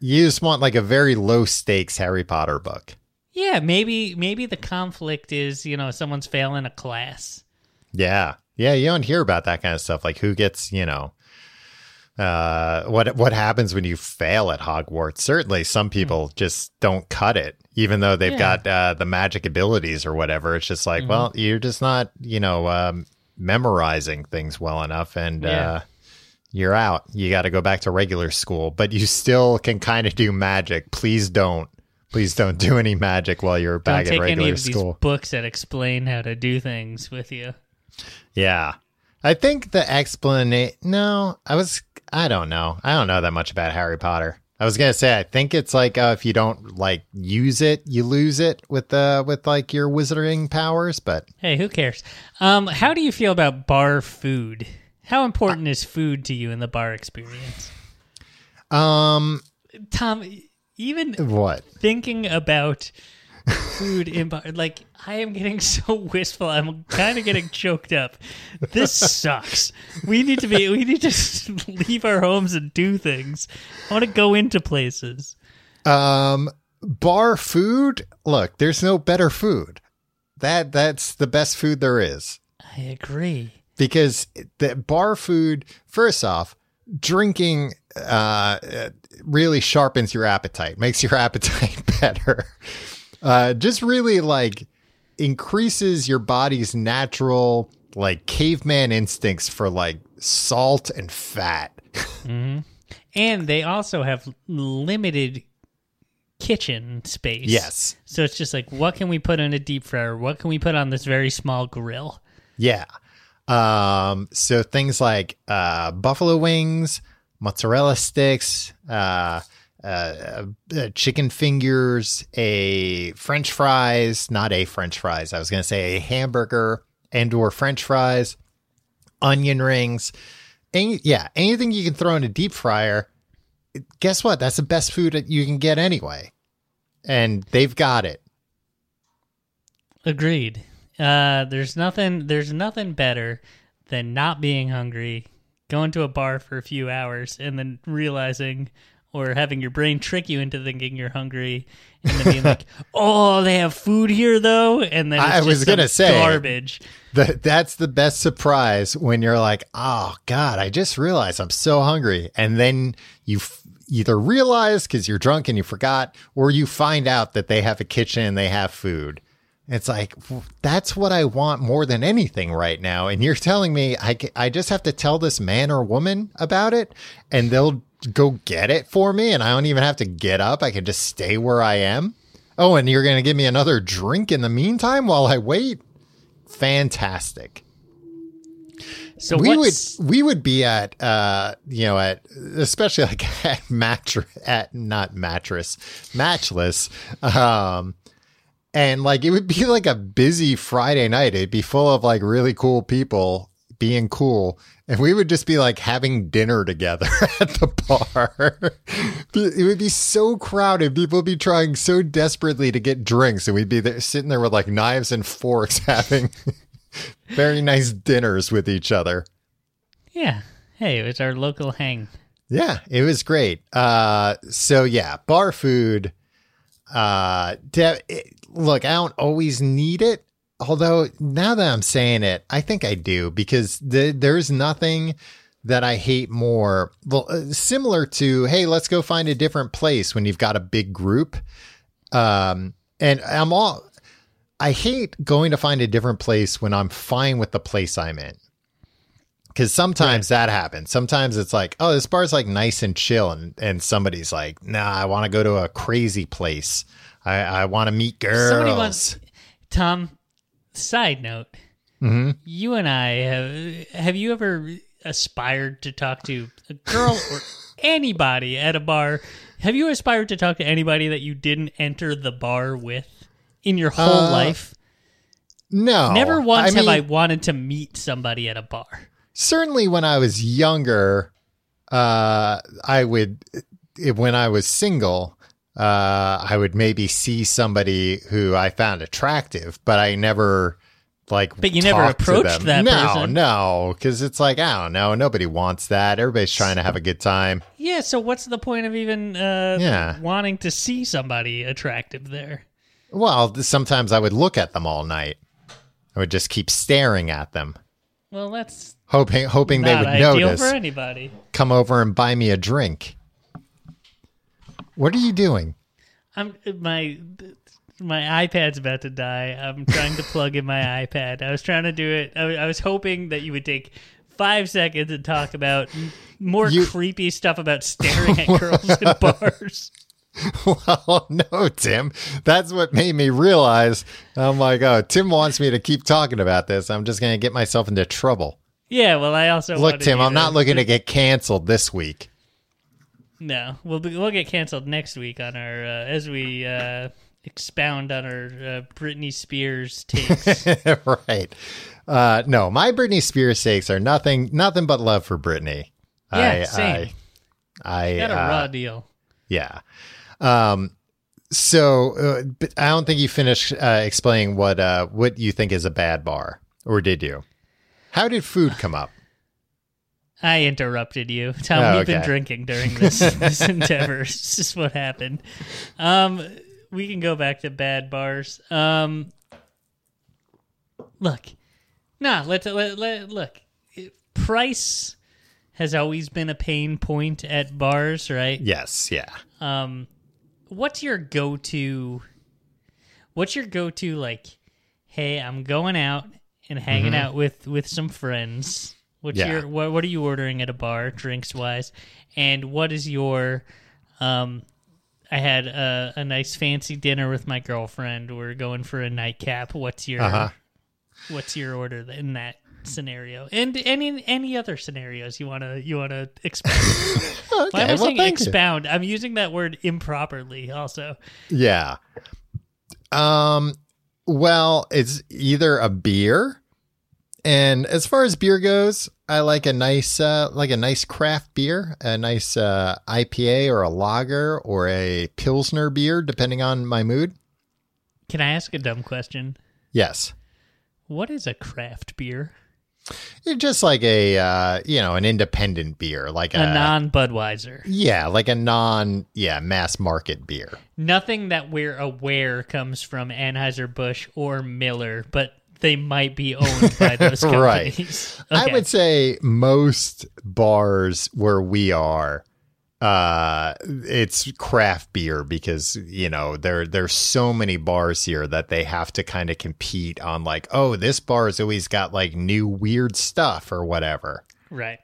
You just want like a very low stakes Harry Potter book. Yeah, maybe maybe the conflict is you know someone's failing a class. Yeah. Yeah, you don't hear about that kind of stuff. Like who gets, you know, uh what what happens when you fail at Hogwarts? Certainly some people just don't cut it, even though they've Yeah. got uh the magic abilities or whatever. It's just like, well, you're just not, you know, um memorizing things well enough and Yeah. uh you're out. You got to go back to regular school, but you still can kind of do magic. Please don't. Please don't do any magic while you're Don't back take at regular school. these books that explain how to do things with you. Yeah. I think the explanation. No, I was. I don't know. I don't know that much about Harry Potter. I was gonna say I think it's like uh, if you don't like use it, you lose it with the with like your wizarding powers. But Hey, who cares? Um, how do you feel about bar food? How important is food to you in the bar experience, um, Tom? Even what? thinking about food in bar like i am getting so wistful. I'm kind of getting choked up. This sucks. We need to be we need to leave our homes and do things. I want to go into places. Um, bar food. Look, there's no better food. That that's the best food there is. i agree. Because the bar food first off drinking uh, uh, really sharpens your appetite makes your appetite better. Uh, just really like increases your body's natural like caveman instincts for like salt and fat. And they also have limited kitchen space. Yes. So it's just like, what can we put in a deep fryer? What can we put on this very small grill? Yeah. Um, so things like uh, buffalo wings, mozzarella sticks, uh, uh, uh, chicken fingers, a French fries, not a French fries. I was going to say a hamburger and or French fries, onion rings. Any, yeah, anything you can throw in a deep fryer. Guess what? That's the best food that you can get anyway. And they've got it. Agreed. Uh, there's nothing. There's nothing better than not being hungry, going to a bar for a few hours, and then realizing or having your brain trick you into thinking you're hungry, and then being like, "Oh, they have food here, though," and then it's I just was gonna say- garbage. The, that's the best surprise when you're like, oh God, I just realized I'm so hungry. And then you f- either realize because you're drunk and you forgot, or you find out that they have a kitchen and they have food. It's like, that's what I want more than anything right now. And you're telling me I, I just have to tell this man or woman about it and they'll go get it for me. And I don't even have to get up. I can just stay where I am. Oh, and you're going to give me another drink in the meantime while I wait? fantastic. So we would we would be at uh you know at especially like at mattress at not mattress matchless um and like it would be like a busy Friday night. It'd be full of like really cool people being cool. And we would just be like having dinner together at the bar. it would be so crowded. People would be trying so desperately to get drinks. And we'd be there sitting there with like knives and forks having very nice dinners with each other. yeah? Hey, it was our local hang. Yeah, it was great. Uh, so yeah, bar food. Uh, de- it- look, I don't always need it. Although now that I'm saying it, I think I do because the, there's nothing that I hate more. Well, uh, similar to hey, let's go find a different place when you've got a big group. Um, and I'm all. I hate going to find a different place when I'm fine with the place I'm in because sometimes that happens. Sometimes it's like, oh, this bar's like nice and chill, and and somebody's like, nah, I want to go to a crazy place. I I want to meet girls. Somebody wants Tom. Side note: Mm-hmm. You and I have have you ever aspired to talk to a girl or anybody at a bar? Have you aspired to talk to anybody that you didn't enter the bar with in your whole Uh, life? no, Never once have mean, I wanted to meet somebody at a bar. certainly when I was younger, uh, I would when I was single, uh, I would maybe see somebody who I found attractive, but I never like. But you never approached them. that no, person? No, because it's like I don't know. Nobody wants that. Everybody's trying to have a good time. Yeah, so what's the point of even uh, Yeah. wanting to see somebody attractive there? Well, sometimes I would look at them all night. I would just keep staring at them, Well, that's hoping hoping they would notice. for anybody. Come over and buy me a drink. What are you doing? I'm my my iPad's about to die. I'm trying to plug in my iPad. I was trying to do it. I, was- I was hoping that you would take five seconds and talk about more You- creepy stuff about staring at girls in bars. Well, no, Tim. That's what made me realize. I'm like, oh, Tim wants me to keep talking about this. I'm just going to get myself into trouble. Yeah, well, I also Look, Tim, I'm not looking to get canceled this week. No, we'll be, we'll get canceled next week on our uh, as we uh, expound on our uh, Britney Spears takes. right. Uh, no, my Britney Spears takes are nothing, nothing but love for Britney. Yeah, I, same. I, I Got a uh, raw deal. Yeah. Um, so, uh, but I don't think you finished uh, explaining what uh, what you think is a bad bar, or did you? How did food come up? I interrupted you. Tom, Oh, we've been drinking during this this endeavor. It's just what happened. Um, we can go back to bad bars. Um, look, nah. Let's let, let look. Price has always been a pain point at bars, right? Yes, yeah. Um, what's your go-to? what's your go-to like? Hey, I'm going out and hanging out with with some friends. What's. Yeah. your what? What are you ordering at a bar, drinks wise? And what is your um? I had a, a nice fancy dinner with my girlfriend. We're going for a nightcap. What's your Uh-huh. what's your order in that scenario? And any any other scenarios you wanna you wanna expound? Why am I well, saying thank you. expound? I'm using that word improperly. Also, Yeah. Um well, it's either a beer and as far as beer goes, I like a nice uh like a nice craft beer, a nice uh IPA or a lager or a pilsner beer depending on my mood. can I ask a dumb question? Yes. What is a craft beer? It's just like a uh you know, an independent beer, like a, A non Budweiser. Yeah, like a non yeah, mass market beer. Nothing that we're aware comes from Anheuser Busch or Miller, but they might be owned by those companies. Right. companies. I would say most bars where we are, uh, it's craft beer because you know there there's so many bars here that they have to kind of compete on like, oh, this bar has always got like new weird stuff or whatever. right.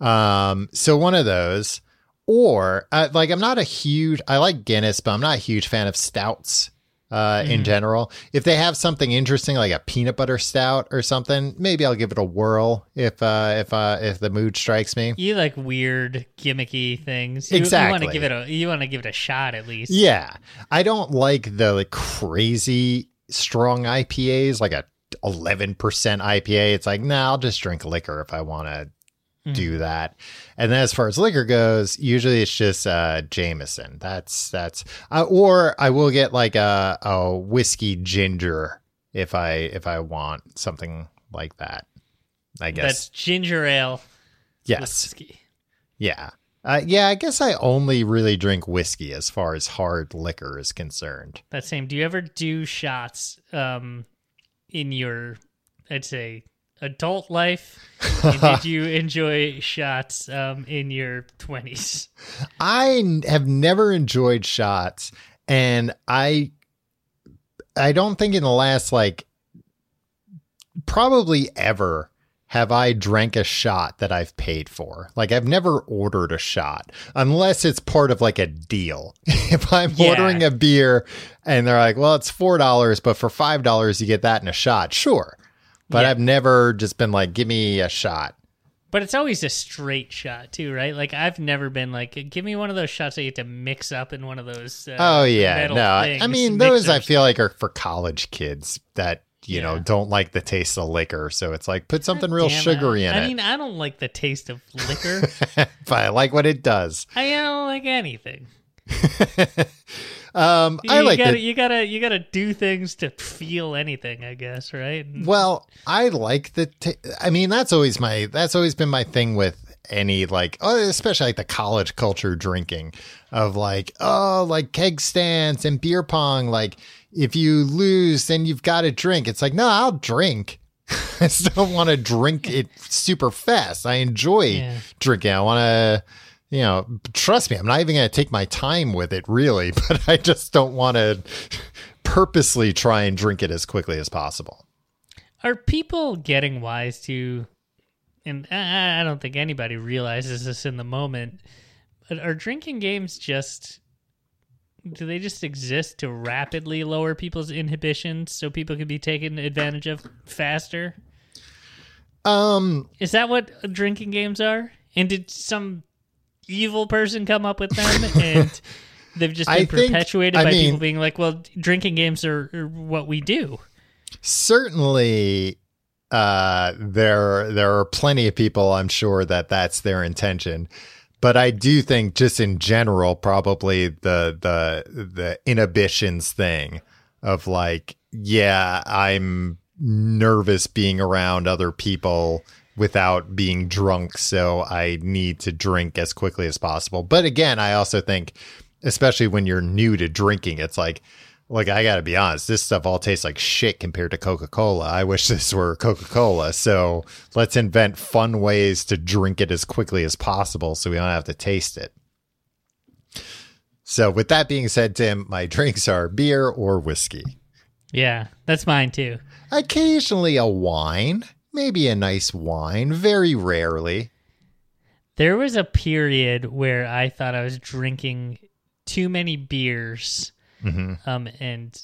Um, so one of those, or uh, like I'm not a huge, I like Guinness, but I'm not a huge fan of stouts. Uh, in general, if they have something interesting like a peanut butter stout or something, maybe I'll give it a whirl if uh, if uh, if the mood strikes me. You like weird gimmicky things. You, You want to give it a you want to give it a shot at least. Yeah, I don't like the like crazy strong IPAs, like a 11% IPA. It's like, nah, I'll just drink liquor if I want to do that. And then as far as liquor goes, usually it's just uh Jameson. That's that's uh, or I will get like a a whiskey ginger if I if I want something like that. I guess. That's ginger ale. yes. Whiskey. Yeah. Uh, yeah, I guess I only really drink whiskey as far as hard liquor is concerned. That same. Do you ever do shots um in your I'd say adult life? did you enjoy shots um in your 20s? I n- have never enjoyed shots, and I, I don't think in the last like, probably ever have I drank a shot that I've paid for. Like I've never ordered a shot unless it's part of like a deal. if I'm Yeah. ordering a beer and they're like, "Well, it's four dollars, but for five dollars you get that in a shot," sure. But Yeah. I've never just been like, "Give me a shot." But it's always a straight shot too, right? Like I've never been like, give me one of those shots that you have to mix up in one of those. Uh, Oh yeah, metal no. I- I things, mean, those I feel like are for college kids that you know don't like the taste of liquor. So it's like put something real sugary I, in I it, I mean, I don't like the taste of liquor. but I like what it does. I don't like anything. Um, You, I like gotta, the you gotta, you gotta do things to feel anything. I guess, right? Well, I like the. T- I mean, that's always my. That's always been my thing with any like, oh, especially like the college culture drinking of like, oh, like keg stands and beer pong. Like, if you lose, then you've got to drink. It's like, no, I'll drink. I don't want to drink it super fast. I enjoy Yeah. drinking. I want to. You know, trust me, I'm not even going to take my time with it, really, but I just don't want to purposely try and drink it as quickly as possible. Are people getting wise to? And I I don't think anybody realizes this in the moment. But are drinking games just? Do they just exist to rapidly lower people's inhibitions so people can be taken advantage of faster? Um, Is that what drinking games are? And did some evil person come up with them and they've just I been think- perpetuated I by mean- people being like, well, drinking games are, are what we do. certainly, uh, there there are plenty of people. I'm sure that that's their intention, but I do think, just in general, probably the the the inhibitions thing of like, yeah, I'm nervous being around other people without being drunk, so I need to drink as quickly as possible. But again, I also think, especially when you're new to drinking, it's like, like I gotta be honest, this stuff all tastes like shit compared to Coca Cola. I wish this were Coca Cola. So let's invent fun ways to drink it as quickly as possible, so we don't have to taste it. So, with that being said, Tim, my drinks are beer or whiskey. Yeah, that's mine too. Occasionally a wine, maybe a nice wine, very rarely. There was a period where I thought I was drinking too many beers. Mm-hmm. Um, and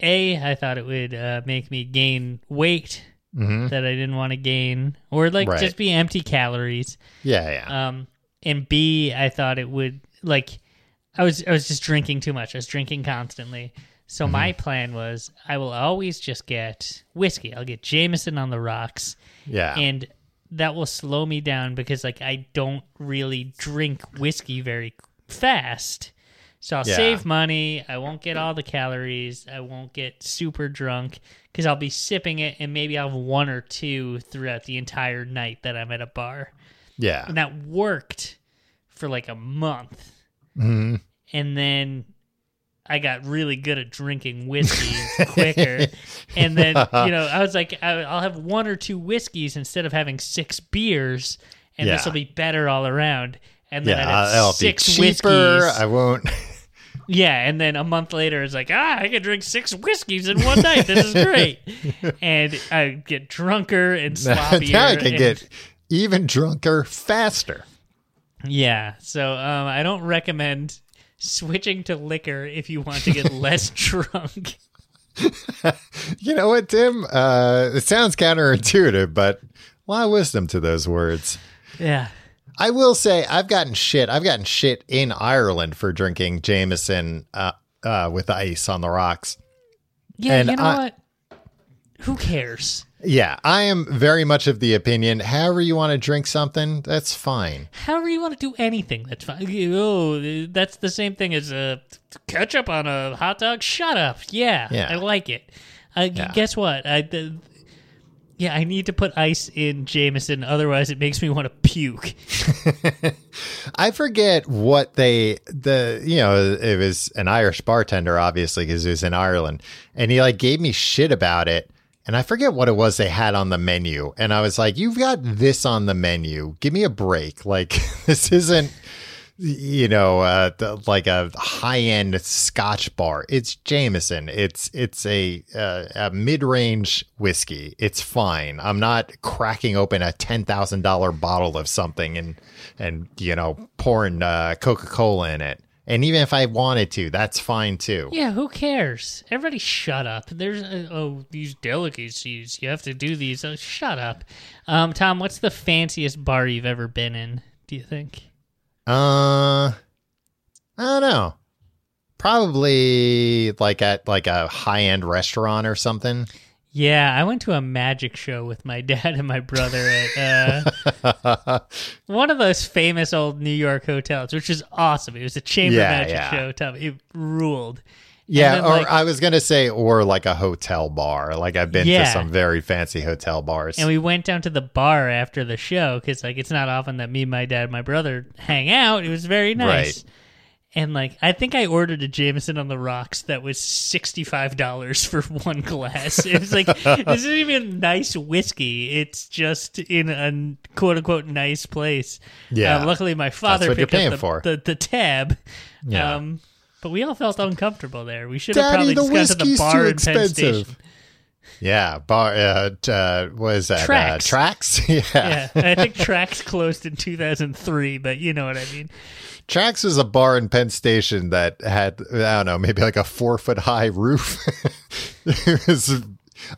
A, I thought it would uh, make me gain weight Mm-hmm. that I didn't want to gain, or like Right. just be empty calories. Yeah, yeah. Um, and B, I thought it would like I was I was just drinking too much. I was drinking constantly. So Mm-hmm. my plan was I will always just get whiskey. I'll get Jameson on the rocks, yeah. and that will slow me down because like I don't really drink whiskey very fast. So I'll Yeah. save money. I won't get all the calories. I won't get super drunk because I'll be sipping it and maybe I'll have one or two throughout the entire night that I'm at a bar yeah. and that worked for like a month. Mm-hmm. And then I got really good at drinking whiskey quicker. And then, you know, I was like, I'll have one or two whiskeys instead of having six beers, and Yeah. this will be better all around. And then Yeah, I'd have that'll be six cheaper. whiskeys. I won't. Yeah, and then a month later, it's like, ah, I can drink six whiskeys in one night. This is great. and I get drunker and sloppier. now I can and- get even drunker faster. Yeah, so um, I don't recommend switching to liquor if you want to get less drunk. You know what, Tim? Uh, it sounds counterintuitive, but a lot of wisdom to those words. Yeah. I will say I've gotten shit. I've gotten shit in Ireland for drinking Jameson uh, uh, with ice on the rocks. Yeah, And you know I- what? Who cares? Yeah, I am very much of the opinion. However, you want to drink something, that's fine. However you want to do anything, that's fine. Oh, that's the same thing as a ketchup on a hot dog. Shut up. Yeah, Yeah. I like it. Uh, Yeah. Guess what? I, the, yeah, I need to put ice in Jameson, otherwise it makes me want to puke. I forget what they the you know it was an Irish bartender obviously because it was in Ireland and he like gave me shit about it and I forget what it was they had on the menu. And I was like you've got this on the menu. Give me a break. Like this isn't you know uh the, like a high end Scotch bar. It's Jameson. It's it's a uh, a mid range whiskey. It's fine. I'm not cracking open a ten thousand dollar bottle of something and and you know pouring uh, Coca Cola in it. And even if I wanted to, that's fine too. Yeah, who cares? Everybody shut up. There's uh, oh these delicacies. You have to do these. Oh, shut up. Um, Tom, what's the fanciest bar you've ever been in? Do you think? Uh, I don't know. Probably like at like a high end restaurant or something. Yeah, I went to a magic show with my dad and my brother at uh, one of those famous old New York hotels, which is awesome. It was a chamber Yeah, magic yeah. show. Tom, it ruled. Yeah, then, or like- I was gonna say, or like a hotel bar. Like I've been Yeah. to some very fancy hotel bars. And we went down to the bar after the show because, like, it's not often that me, my dad, and my brother hang out. It was very nice. Right. And like, I think I ordered a Jameson on the rocks that was sixty five dollars for one glass. It was like this isn't even nice whiskey. It's just in a quote unquote nice place. Yeah. Uh, luckily, my father picked up the, for. The, the tab. Yeah. Um, but we all felt uncomfortable there. We should have probably just gone to the bar in Penn. Station. yeah, bar. Uh, uh, what is that? Tracks. Uh, tracks. yeah. Yeah, I think Tracks closed in two thousand three, but you know what I mean. Tracks was a bar in Penn Station that had I don't know maybe like a four foot high roof. It was-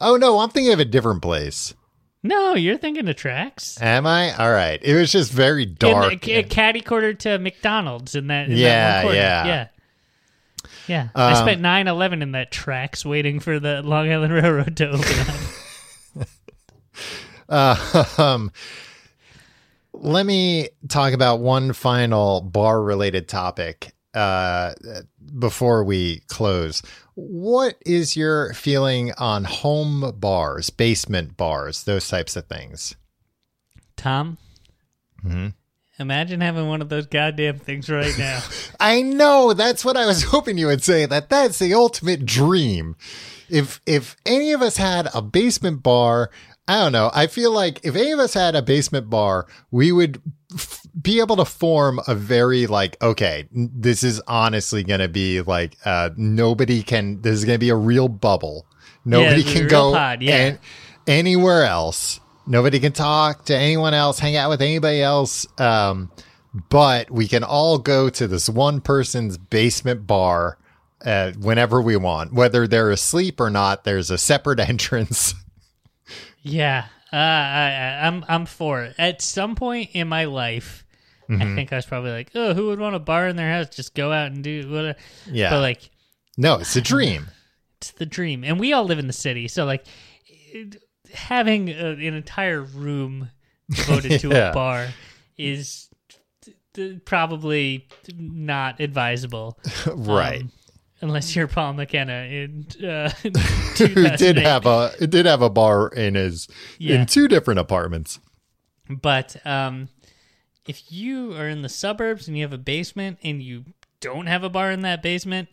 oh no, I'm thinking of a different place. No, you're thinking of Tracks. Am I? All right. It was just very In dark. a caddy quarter to McDonald's in that. In Yeah, that corner. yeah. yeah, yeah. I Um, spent 9-11 in that Tracks waiting for the Long Island Railroad to open up. Uh, um, let me talk about one final bar related topic uh, before we close. What is your feeling on home bars, basement bars, those types of things? Tom, Mm-hmm. imagine having one of those goddamn things right now. I know that's what I was hoping you would say. That that's the ultimate dream. If if any of us had a basement bar, I don't know. I feel like if any of us had a basement bar, we would f- be able to form a very like, okay, this is honestly going to be like, uh, nobody can, this is going to be a real bubble. Nobody a can go pod, yeah. an- anywhere else. Nobody can talk to anyone else, hang out with anybody else. Um, but we can all go to this one person's basement bar uh, whenever we want, whether they're asleep or not. There's a separate entrance. Yeah, uh, I, I'm I'm for it. At some point in my life, Mm-hmm. I think I was probably like, "Oh, who would want a bar in their house? Just go out and do whatever." Yeah. But like, No, it's a dream. it's the dream, and we all live in the city, so like, having a, an entire room devoted to a bar is probably not advisable. right. Um, unless you're Paul McKenna in uh, Who did have a it did have a bar in his Yeah. in two different apartments. But um, if you are in the suburbs and you have a basement and you don't have a bar in that basement,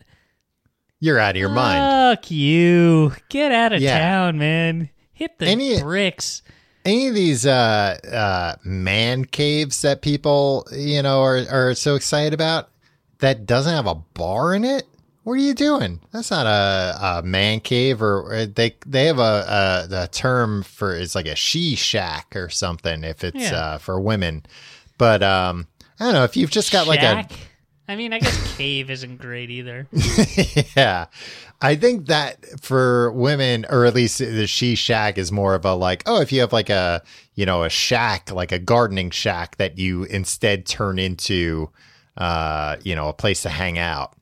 You're out of your mind. fuck you. Get out of Yeah. town, man. Hit the Any- bricks. Any of these uh uh man caves that people, you know, are are so excited about that doesn't have a bar in it? What are you doing? That's not a, a man cave, or, or they they have a, a a term for it's like a she shack or something if it's Yeah. uh, for women. But um, I don't know if you've just got like a Shack? I mean, I guess cave isn't great either. yeah. I think that for women, or at least the she shack is more of a like, oh, if you have like a, you know, a shack, like a gardening shack that you instead turn into, uh, you know, a place to hang out.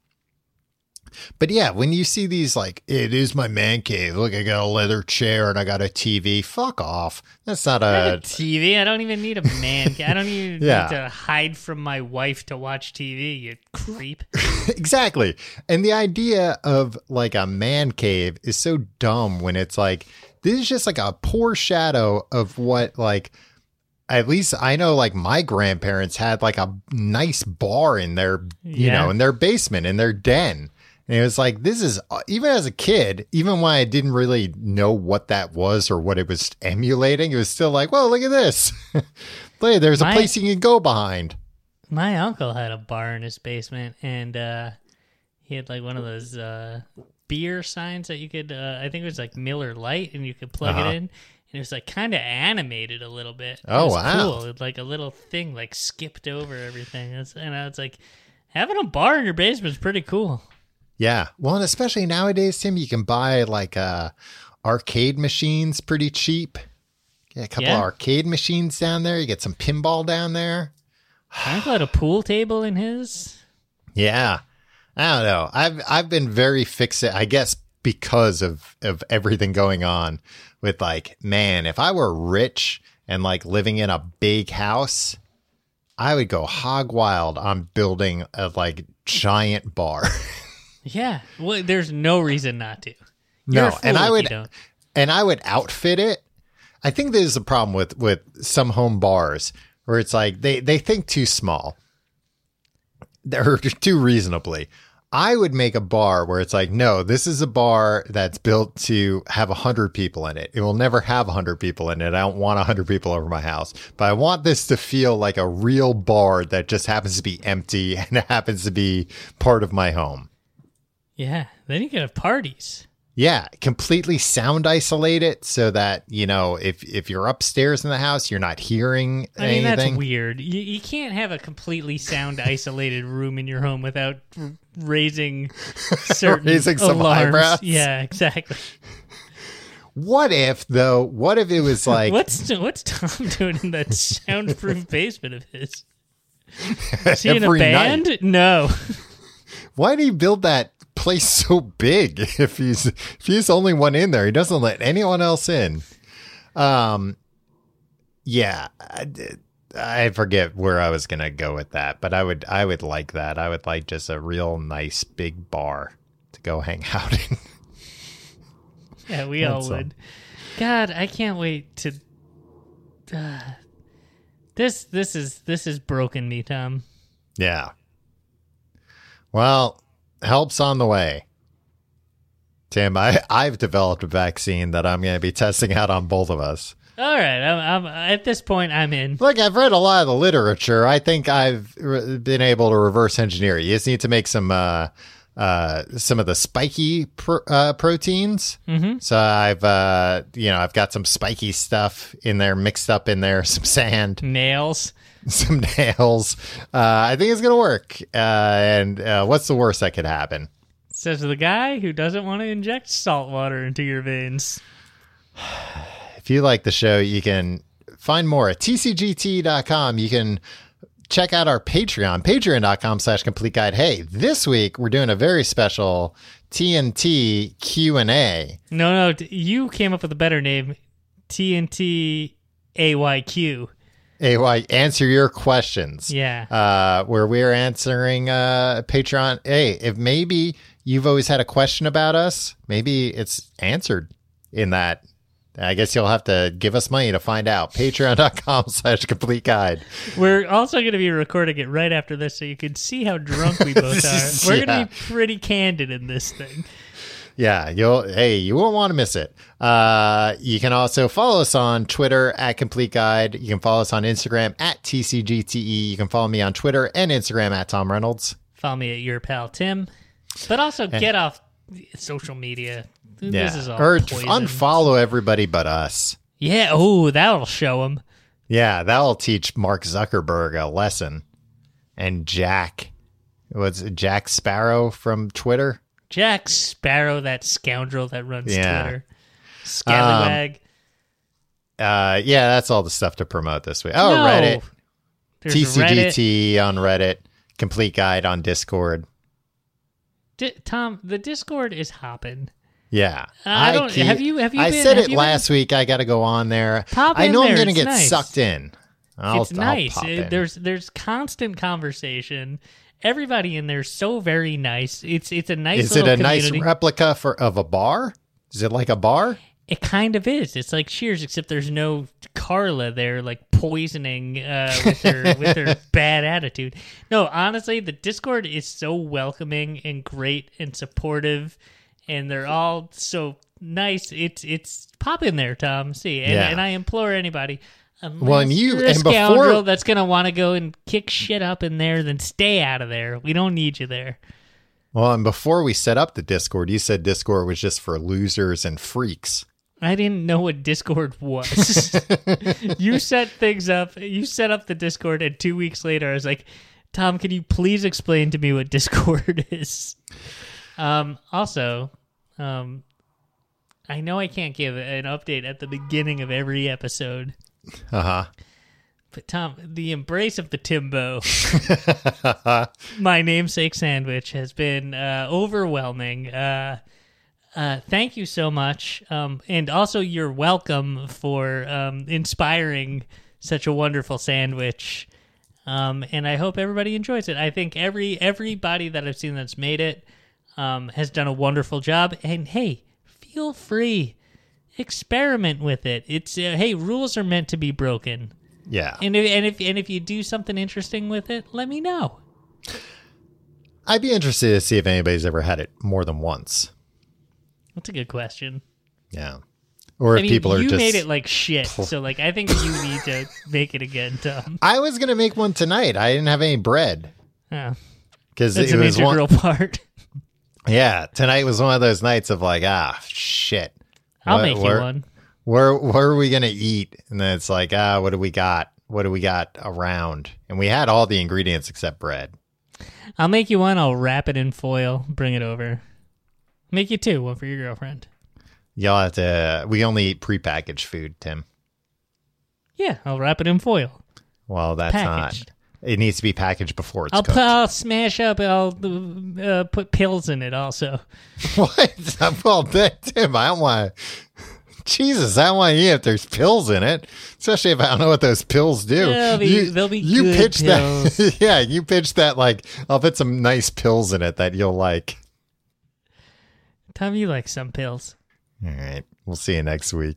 But yeah, when you see these, like, it is my man cave. Look, I got a leather chair and I got a TV. Fuck off. That's not a. a TV. I don't even need a man. ca- I don't even Yeah. need to hide from my wife to watch TV. You creep. exactly. And the idea of like a man cave is so dumb when it's like this is just like a poor shadow of what like at least I know like my grandparents had like a nice bar in their you Yeah. know in their basement in their den. And it was like this is even as a kid, even when I didn't really know what that was or what it was emulating, it was still like, well, look at this. Look, there's a place you can go behind. My uncle had a bar in his basement, and uh, he had like one of those uh, beer signs that you could. Uh, I think it was like Miller Lite, and you could plug Uh-huh. it in. And it was like kind of animated a little bit. It Oh, was wow. Cool. Like a little thing like skipped over everything. And I was like, having a bar in your basement is pretty cool. Yeah. Well, and especially nowadays, Tim, you can buy like uh arcade machines pretty cheap. Get a couple Yeah. of arcade machines down there. You get some pinball down there. I've got a pool table in his. Yeah. I don't know. I've I've been very fixated, I guess, because of of everything going on with like, man, if I were rich and like living in a big house, I would go hog wild on building a like giant bar. Yeah. Well, there's no reason not to. You're No, and I would and I would outfit it. I think there's a problem with with some home bars where it's like they they think too small. They're too reasonably. I would make a bar where it's like, no, this is a bar that's built to have a hundred people in it. It will never have a hundred people in it. I don't want a hundred people over my house, but I want this to feel like a real bar that just happens to be empty and happens to be part of my home. Yeah. Then you can have parties. Yeah, completely sound isolate it so that you know if if you're upstairs in the house, you're not hearing I mean, anything. that's weird. You, you can't have a completely sound isolated room in your home without hmm. raising certain Raising some alarms. eyebrows? Yeah, exactly. What if though? What if it was like what's what's Tom doing in that soundproof basement of his? Is he in a band? night? No. Why did he build that place so big? If he's if he's the only one in there, he doesn't let anyone else in. Um, yeah, I, I forget where I was gonna go with that, but I would I would like that. I would like just a real nice big bar to go hang out in. Yeah, we all would. God, I can't wait to. Uh, this this is this has broken me, Tom. Yeah. Well, help's on the way. Tim, I, I've developed a vaccine that I'm going to be testing out on both of us. All right, I'm, I'm at this point. I'm in. Look, I've read a lot of the literature. I think I've re- been able to reverse engineer. You just need to make some uh, uh, some of the spiky pr- uh, proteins. Mm-hmm. So I've uh, you know I've got some spiky stuff in there mixed up in there, some sand, Nails. some nails. Uh, I think it's gonna work. Uh, and uh, what's the worst that could happen? Says the guy who doesn't want to inject salt water into your veins. If you like the show, you can find more at tcgt.com. You can check out our Patreon, patreon.com slash complete guide. Hey, this week we're doing a very special TNT Q&A. No, no, you came up with a better name. TNT AYQ. AY, answer your questions. Yeah. Uh, where we're answering uh, Patreon. Hey, if maybe you've always had a question about us, maybe it's answered in that. I guess you'll have to give us money to find out. Patreon.com slash complete guide. We're also going to be recording it right after this so you can see how drunk we both are. We're going to be pretty candid in this thing. Yeah, you'll hey, you won't want to miss it. Uh, you can also follow us on Twitter at Complete Guide. You can follow us on Instagram at TCGTE. You can follow me on Twitter and Instagram at Tom Reynolds. Follow me at your pal Tim. But also get off social media. Yeah, This is all or poison. unfollow everybody but us. Yeah, oh, that'll show him. Yeah, that'll teach Mark Zuckerberg a lesson. And Jack, was it, Jack Sparrow from Twitter? Jack Sparrow, that scoundrel that runs Yeah. Twitter. Scallywag. Uh, yeah, that's all the stuff to promote this week. Oh, No. Reddit, There's Reddit. TCGT on Reddit, Complete Guide on Discord. Di- Tom, the Discord is hopping. Yeah, I don't- have you- have you I been- said it last week. I got to go on there. Pop I know I'm going to get nice. sucked in. I'll, it's nice. Uh, in. There's there's constant conversation. Everybody in there so very nice. It's it's a nice. Is it a nice replica for of a bar? Is it like a bar? It kind of is. It's like Cheers, except there's no Carla there, like poisoning uh, with her with her bad attitude. No, honestly, the Discord is so welcoming and great and supportive, and they're all so nice. It's it's pop in there, Tom. See, and, Yeah. and I implore anybody. Well, and you- and before- that's gonna want to go and kick shit up in there, then stay out of there. We don't need you there. Well, and before we set up the Discord, you said Discord was just for losers and freaks. I didn't know what Discord was. you set things up. You set up the Discord, and two weeks later, I was like, "Tom, can you please explain to me what Discord is?" Um, also, um, I know I can't give an update at the beginning of every episode, Uh huh. but Tom, the embrace of the Timbo, my namesake sandwich, has been uh, overwhelming. Uh, uh, thank you so much, um, and also you're welcome for um, inspiring such a wonderful sandwich. Um, and I hope everybody enjoys it. I think every everybody that I've seen that's made it um, has done a wonderful job. And hey, feel free, experiment with it. It's uh, hey, rules are meant to be broken. Yeah. And if, and if and if you do something interesting with it, let me know. I'd be interested to see if anybody's ever had it more than once. That's a good question. Yeah. Or if mean, people are you just. made it like shit, so like I think you need to make it again, Tom. I was gonna make one tonight. I didn't have any bread Yeah, because it was one. part. Yeah, tonight was one of those nights of like, ah, shit. I'll What- make you one. Where where are we gonna eat? And then it's like, ah, what do we got? What do we got around? And we had all the ingredients except bread. I'll make you one. I'll wrap it in foil. Bring it over. Make you two. One for your girlfriend. Y'all have to. We only eat prepackaged food, Tim. Yeah, I'll wrap it in foil. Well, that's Packaged. not. It needs to be packaged before it's I'll cooked. put, I'll smash up. I'll uh, put pills in it also. what? well, that, Tim, I don't want. Jesus, I don't want to eat if there's pills in it, especially if I don't know what those pills do. They'll be- you, they'll be you pitched pills. that. yeah, you pitch that like I'll put some nice pills in it that you'll like. Tom, you like some pills. All right, we'll see you next week.